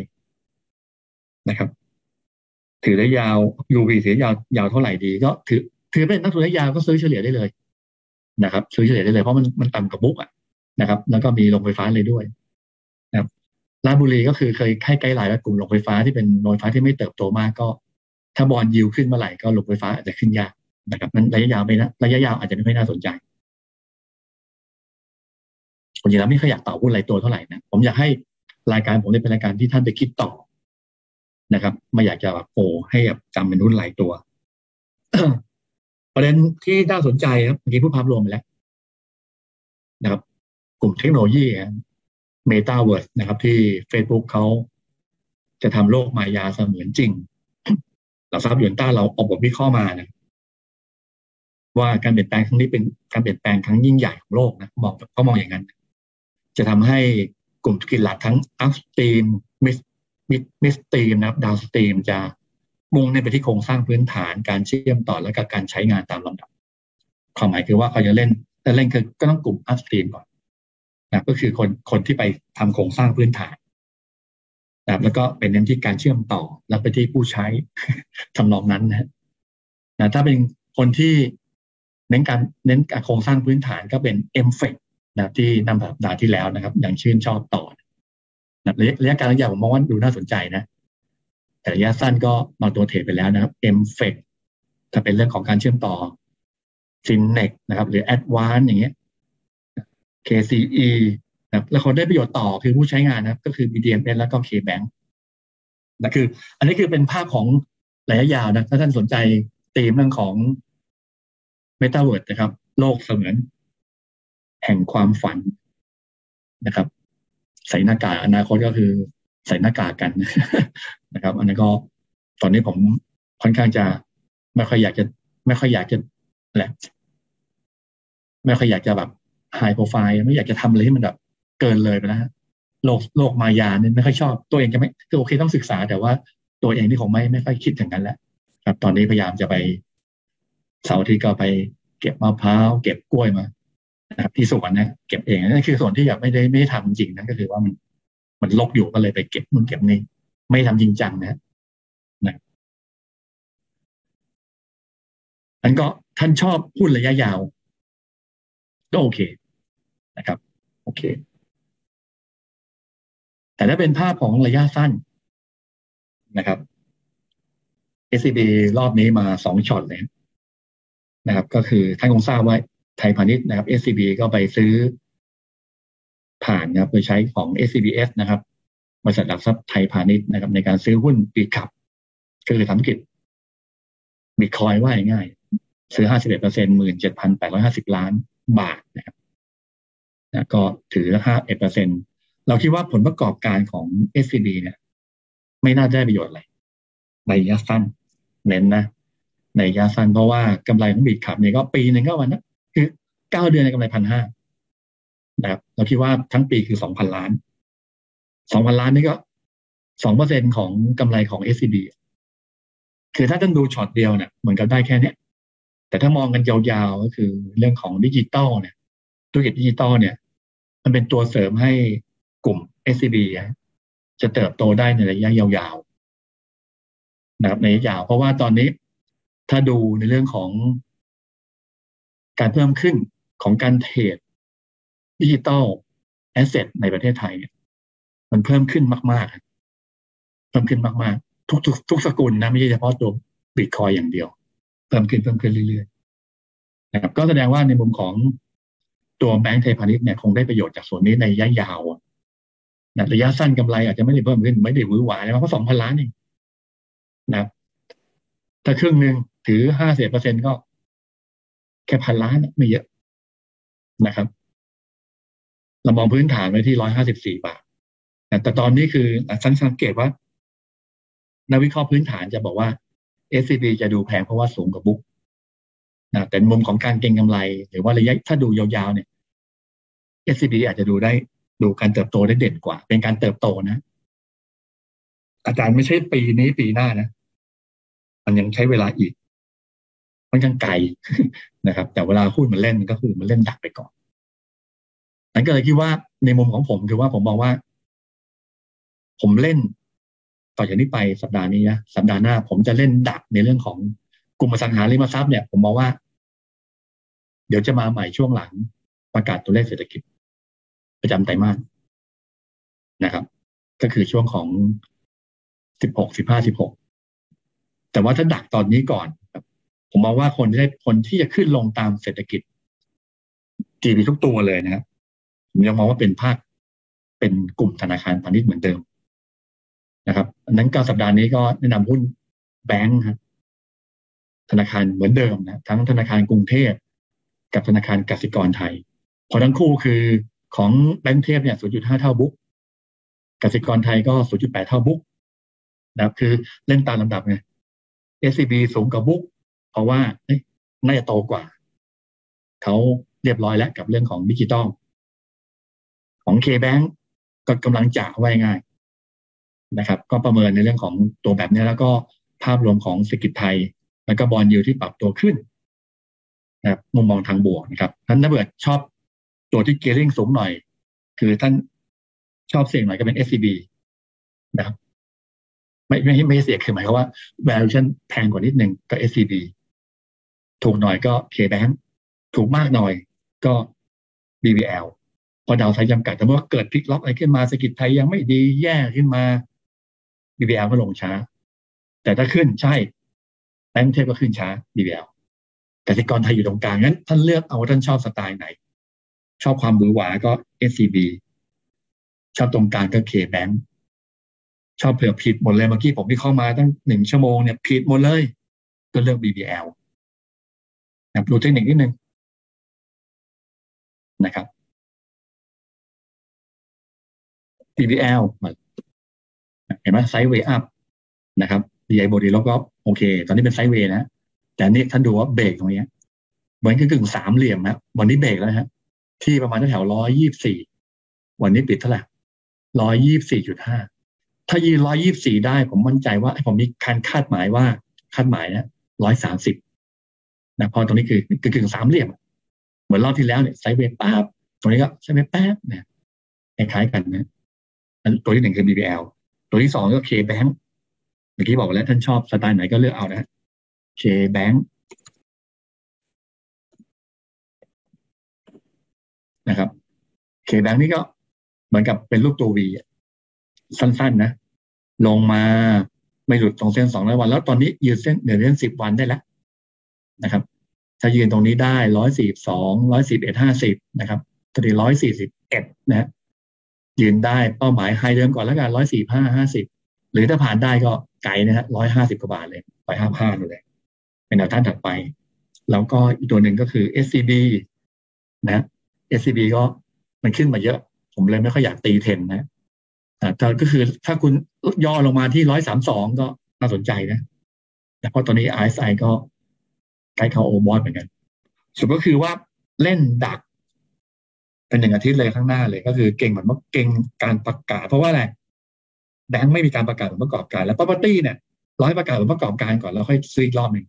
นะครับ ถือได้ยาว UV ถือยาวยาวเท่าไหร่ดี ก็ถือถือเป็นนักทุนระยะยาวก็ซื้อเฉลี่ยได้เลยนะครับ ซื้อเฉลี่ยได้เลยเพราะมันมันต่ำกับบุ๊กอะนะครับ แล้วก็มีโรงไฟฟ้าเลยด้วยนะครับลาบุรีก็คือเคยให้ไกด์ไลน์ว่ากลุ่มโรงไฟฟ้าที่เป็นโรงไฟฟ้าที่ไม่เติบโตมากก็ ถ้าบอลยิวขึ้นเมื่อไหร่ก็โรงไฟฟ้าอาจจะขึ้นยากนะครับมันระยะยาวไปนะระยะยาวอาจจะไม่ค่อยน่าสนใจผมจริงแล้วไม่ค่อยอยากต่อหุ้นรายตัวเท่าไหร่นะผมอยากให้รายการผมเป็นรายการที่ท่านไปคิดต่อ นะครับไม่อยากจะแบบโอ้ให้แบบจำเป็นหุ้นรายตัวประเด็นที่น่าสนใจครับเมื่อกี้พูดภาพรวมไปแล้วนะครับ กลุ่มเทคโนโลยีเมตาเวิร์สนะครับ ที่ Facebook เขาจะทำโลกมายาเสมือนจริงหลักทรัพย์หยวนต้าเราออกบทวิเคราะห์มานะว่าการเปลี่ยนแปลงครั้งนี้เป็นการเปลี่ยนแปลงครั้งยิ่งใหญ่ของโลกนะมองเขามองอย่างนั้น จะทำให้กลุ่มธุรกิจหลักทั้ง upstream mid midstream นะครับ downstream จะมุ่งในไปที่โครงสร้างพื้นฐานการเชื่อมต่อและกับการใช้งานตามลำดับความหมายคือว่าเขาจะเล่นแต่เล่นคือก็ต้องกลุ่ม upstream ก่อนนะก็คือคนคนที่ไปทำโครงสร้างพื้นฐานนะแล้วก็เป็นเน้นที่การเชื่อมต่อแล้วไปที่ผู้ใช้ทำนองนั้นนะนะถ้าเป็นคนที่เน้นการเน้นการโครงสร้างพื้นฐานก็เป็น MFEC นะที่นำสัปดาห์ที่แล้วนะครับ อย่างชื่นชอบต่อน ระยะการระยะผมมองว่าดูน่าสนใจนะ แต่ระยะสั้นก็บางตัว trade ไปแล้วนะครับ MFEC ถ้าเป็นเรื่องของการเชื่อมต่อซินเน็คนะครับ หรือ ADVANC อย่างเงี้ย KCE นะแล้วเขาได้ประโยชน์ต่อคือผู้ใช้งานนะก็คือ BDMS แล้วก็ KBank นะคือ อันนี้คือเป็นภาพของระยะยาวนะ ถ้าท่านสนใจตีมเรื่องของเมตาเวิร์ดนะครับ โลกเสมือน แห่งความฝันนะครับ ใส่หน้ากากอนาคตก็คือใส่หน้ากากกันนะครับ อันนี้ก็ตอนนี้ผมค่อนข้างจะไม่ค่อยอยากจะ ไม่ค่อยอยากจะแหละ ไม่ค่อยอยากจะแบบไฮโปรไฟล์ไม่อยากจะทำอะไรที่มันแบบเกินเลยไปแล้วโลกโลกมายาเนี่ยไม่ค่อยชอบ ตัวเองจะไม่คือโอเคต้องศึกษา แต่ว่าตัวเองที่ผมไม่ไม่ค่อยคิดถึงนั้นแหละครับ ตอนนี้พยายามจะไปเสาร์ที่ก็ไปเก็บมะพร้าวเก็บกล้วยมา นะครับที่สวนนะเก็บเองนั่นคือส่วนที่อยากไม่ได้ไม่ได้ทำจริงนะก็คือว่ามันมันลกอยู่ก็เลยไปเก็บนู่นเก็บนี่ไม่ทำจริงจังนะนะอันก็ท่านชอบหุ้นระยะยาว ก็โอเคนะครับ โอเค แต่ถ้าเป็นภาพของระยะสั้นนะครับ SCB รอบนี้มาสองช็อตเลยนะครับ ก็คือท่านคงทราบว่า ไทยพาณิชย์นะครับ SCB ก็ไปซื้อผ่านนะครับโดยใช้ของ SCBS นะครับบริษัทหลักทรัพย์ไทยพาณิชย์นะครับ ในการซื้อหุ้น Bitkub ก็คือทำธุรกิจบิตคอยว่าง่าย ซื้อ51เอ็ดเปอร์เซ็นต์หมื่นเจ็ดพันแปดร้อยห้าสิบล้านบาทนะครับนะก็ถือห้าเอ็ดเปอร์เซ็นต์เราคิดว่าผลประกอบการของ SCB เนี่ย ไม่น่าได้ประโยชน์อะไรในระยะสั้น เน้นนะ ในระยะสั้นเพราะว่ากำไรของบีดขับเนี่ยก็ปีหนึ่งก็วันนะ เก้าเดือนในกำไรพันห้านะครับเราคิดว่าทั้งปีคือสองพันล้านสองพันล้านนี่ก็สองเปอร์เซ็นของกำไรของ SCB คือถ้าท่านดูช็อตเดียวเนี่ยเหมือนกับได้แค่เนี้ย แต่ถ้ามองกันยาวๆ ก็คือเรื่องของดิจิตอลเนี่ยธุรกิจดิจิตอลเนี่ย มันเป็นตัวเสริมให้กลุ่ม SCB จะเติบโตได้ในระยะยาวๆนะครับในระยะยาว เพราะว่าตอนนี้ถ้าดูในเรื่องของการเพิ่มขึ้น ของการ trade ดิจิตอล asset ในประเทศไทยเนี่ยมันเพิ่มขึ้นมากๆเพิ่มขึ้นมากๆ ทุกทุกทุกสกุลนะไม่ใช่เฉพาะตัวบิตคอยอย่างเดียว เพิ่มขึ้นเพิ่มขึ้นเรื่อยๆนะครับก็แสดงว่าในมุมของตัวแบงก์ไทยพาณิชย์เนี่ยคงได้ประโยชน์จากส่วนนี้ในระยะยาวนะระยะสั้นกำไรอาจจะไม่ได้เพิ่มขึ้นไม่ได้วือหวานะเพราะสองพันล้านเองนะครับถ้าครึ่งหนึ่งถือห้าสิบเปอร์เซ็นก็ แค่พันล้านไม่เยอะ นะครับ เรามองพื้นฐานไว้ที่ร้อยห้าสิบสี่บาท แต่ตอนนี้คือสังเกตว่านักวิเคราะห์พื้นฐานจะบอกว่า SCB จะดูแพงเพราะว่าสูงกว่าบุ๊กนะแต่มุมของการเก็งกำไร หรือว่าระยะถ้าดูยาวๆเนี่ย SCB อาจจะดูได้ดูการเติบโตได้เด่นกว่า เป็นการเติบโตนะ อาจารย์ไม่ใช่ปีนี้ปีหน้านะ มันยังใช้เวลาอีก มันยังไกลนะครับ แต่เวลาหุ้นมันเล่นก็คือมันเล่นดักไปก่อนนั้นก็เลยคิดว่าในมุมของผมคือว่าผมมองว่า ผมเล่นต่อจากนี้ไปสัปดาห์นี้นะสัปดาห์หน้า ผมจะเล่นดักในเรื่องของกลุ่มอสังหาริมทรัพย์เนี่ยผมมองว่า เดี๋ยวจะมาใหม่ช่วงหลังประกาศตัวเลขเศรษฐกิจ ประจำไตรมาสนะครับ ก็คือช่วงของสิบหกสิบห้าสิบหกแต่ว่าถ้าดักตอนนี้ก่อน ผมมองว่าคนที่ได้คนที่จะขึ้นลงตามเศรษฐกิจจีบีทุกตัวเลยนะครับผมยังมองว่าเป็นภาคเป็นกลุ่มธนาคารพาณิชย์เหมือนเดิมนะครับอันนั้นก็สัปดาห์นี้ก็แนะนำหุ้นแบงค์ครับธนาคารเหมือนเดิมนะทั้งธนาคารกรุงเทพกับธนาคารกสิกรไทยพอทั้งคู่คือของแบงค์เทพเนี่ย 0.5 เท่าบุ๊กกสิกรไทยก็ 0.8 เท่าบุ๊กนะครับคือเล่นตามลำดับไง SCB สูงกว่าบุ๊ก เพราะว่าน่าจะโตกว่า เขาเรียบร้อยแล้วกับเรื่องของดิจิตอลของ K-Bank ก็กำลังจะไว้ง่ายนะครับ ก็ประเมินในเรื่องของตัวแบบนี้แล้วก็ภาพรวมของเศรษฐกิจไทย แล้วก็บอลยูที่ปรับตัวขึ้นนะครับมุมมองทางบวกนะครับท่านถ้าเกิดชอบตัวที่เกลิ่งสูงหน่อย คือท่านชอบเสี่ยงหน่อยก็เป็น SCB นะครับ ไม่ไม่ไม่เสี่ยงคือหมายความว่า valuation แพงกว่านิดนึงก็ SCB ถูกหน่อยก็ K-Bank ถูกมากหน่อยก็ BBL พอดาวไซจำกัดแต่ว่าเกิดพลิกล็อกอะไรขึ้นมาเศรษฐกิจไทยยังไม่ดีแย่ขึ้นมา BBL ก็ลงช้า แต่ถ้าขึ้นใช่แบงก์เทพก็ขึ้นช้า BBL กสิกรไทยอยู่ตรงกลางงั้นท่านเลือกเอาท่านชอบสไตล์ไหน ชอบความบือหวาก็ SCB ชอบตรงกลางก็ K-Bank ชอบเผื่อผิดหมดเลยเมื่อกี้ผมที่เข้ามาตั้งหนึ่งชั่วโมงเนี่ยผิดหมดเลย ก็เลือก BBL นะดูเทคนิคนิดนึงนะครับ TBL เห็นไหมไซด์เวย์อัพนะครับ DI บดีแล้วก็โอเค ตอนนี้เป็นไซด์เวย์นะ แต่นี่ท่านดูว่าเบรกตรงนี้เหมือนกึ่งสามเหลี่ยมนะวันนี้เบรกแล้วฮะ ที่ประมาณแถวร้อยยี่สี่วันนี้ปิดเท่าไหร่ร้อยยี่สี่จุดห้าถ้ายืนร้อยยี่สี่ได้ผมมั่นใจว่าผมมีการคาดหมายว่าคาดหมายนะร้อยสามสิบ นะพอตรงนี้คือกึ่งสามเหลี่ยม เหมือนรอบที่แล้วเนี่ยไซเวย์ป๊บตรงนี้ก็ไซเวย์แป๊บเนี่ยคล้ายๆกันนะตัวที่หนึ่งคือ BBL ตัวที่สองก็ K-Bank เมื่อกี้บอกแล้วท่านชอบสไตล์ไหนก็เลือกเอานะ K-Bank นะครับ K-Bank นี่ก็เหมือนกับเป็นรูปตัว V สั้น ๆ นะ ลงมาไม่หลุดตรงเส้นสองร้อยวัน แล้วตอนนี้ยืนเส้นเหนือเส้นสิบวันได้แล้ว นะครับถ้ายืนตรงนี้ได้ร้อยสี่สองร้อยสิบเอ็ดห้าสิบนะครับตอนนี้ร้อยสี่สิบเอ็ดนะยืนได้เป้าหมายไฮเดิมก่อนแล้วกันร้อยสี่ห้าห้าสิบหรือถ้าผ่านได้ก็ไกลนะฮะร้อยห้าสิบกว่าบาทเลยไปห้าห้าเลย เป็นแนวต้านถัดไป แล้วก็อีกตัวหนึ่งก็คือ SCB นะ SCB ก็มันขึ้นมาเยอะ ผมเลยไม่ค่อยอยากตีเทนนะแต่ก็คือถ้าคุณย่อลงมาที่ร้อยสามสองก็น่าสนใจนะแต่เพราะตอนนี้ RSI ก็ ใกล้เข้าโอมอดเหมือนกันสุดก็คือว่าเล่นดัก เป็นหนึ่งอาทิตย์เลยข้างหน้าเลยก็คือเก่งเหมือนว่าเก่งการประกาศ เพราะว่าอะไรแบงค์ไม่มีการประกาศผลประกอบการแล้ว property เนี่ยร้อยประกาศผลประกอบการก่อนแล้วค่อยซื้ออีกรอบหนึ่ง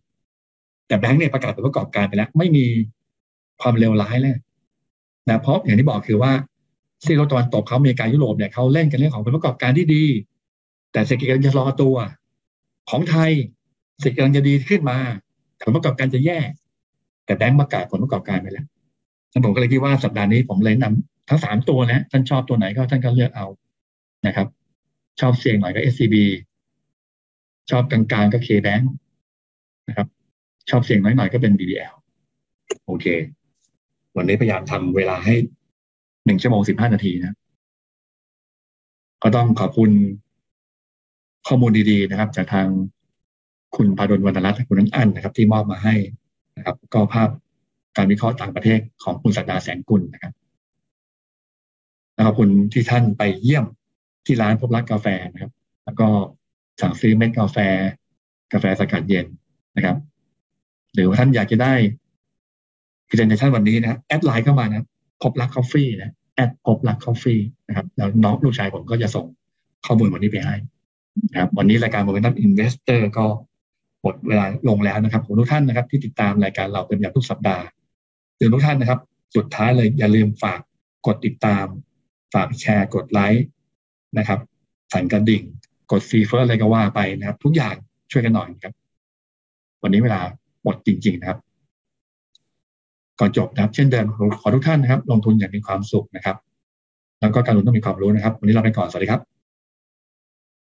แต่แบงค์เนี่ยประกาศผลประกอบการไปแล้ว ไม่มีความเลวร้ายเลยนะเพราะอย่างที่บอกคือว่าซีโรตะวันตกเขาอเมริกายุโรปเนี่ยเขาเล่นกันเรื่องของผลประกอบการที่ดี แต่เศรษฐกิจกำลังจะรอตัว ของไทยเศรษฐกิจกำลังจะดีขึ้นมา ผลประกอบการจะแย่ แต่แบงก์ประกาศผลประกอบการไปแล้วท่านผมก็เลยคิดว่าสัปดาห์นี้ผมเลยนำทั้งสามตัวนะท่านชอบตัวไหนก็ท่านก็เลือกเอานะครับ ชอบเสี่ยงหน่อยก็ SCB ชอบกลางๆก็ KBank นะครับ ชอบเสี่ยงน้อยหน่อยก็เป็น BBL โอเค วันนี้พยายามทำเวลาให้หนึ่งชั่วโมงสิบห้านาทีนะ ก็ต้องขอบคุณข้อมูลดีๆนะครับ จากทาง คุณพาดลวรรณรัตน์คุณนันอันนะครับ ที่มอบมาให้นะครับ ก็ภาพการวิเคราะห์ต่างประเทศของคุณสัตดาแสงกุลนะครับแล้วขอบคุณที่ท่านไปเยี่ยมที่ร้านพบรักกาแฟนะครับ แล้วก็สั่งซื้อเม็ดกาแฟ กาแฟสกัดเย็นนะครับ หรือว่าท่านอยากจะได้พิจารณานวันนี้นะ add ไลน์เข้ามานะพบรัก Coffee นะ add พบรัก Coffee นะครับแล้วน้องลูกชายผมก็จะส่งข้อมูลวันนี้ไปให้นะครับ วันนี้รายการ Momentum Investor ก็ หมดเวลาลงแล้วนะครับผมทุกท่านนะครับ ที่ติดตามรายการเราเป็นอย่างทุกสัปดาห์หรือทุกท่านนะครับ สุดท้ายเลยอย่าลืมฝากกดติดตาม ฝากแชร์กดไลค์นะครับสั่นกระดิ่ง กดซีเฟิร์อะไรก็ว่าไปนะครับ ทุกอย่างช่วยกันหน่อยครับ วันนี้เวลาหมดจริง ๆ นะครับ ก่อนจบนะครับ เช่นเดิมขอทุกท่านนะครับ ลงทุนอย่างมีความสุขนะครับ แล้วก็การลงทุนต้องมีความรู้นะครับ วันนี้เราไปก่อนสวัสดีครับ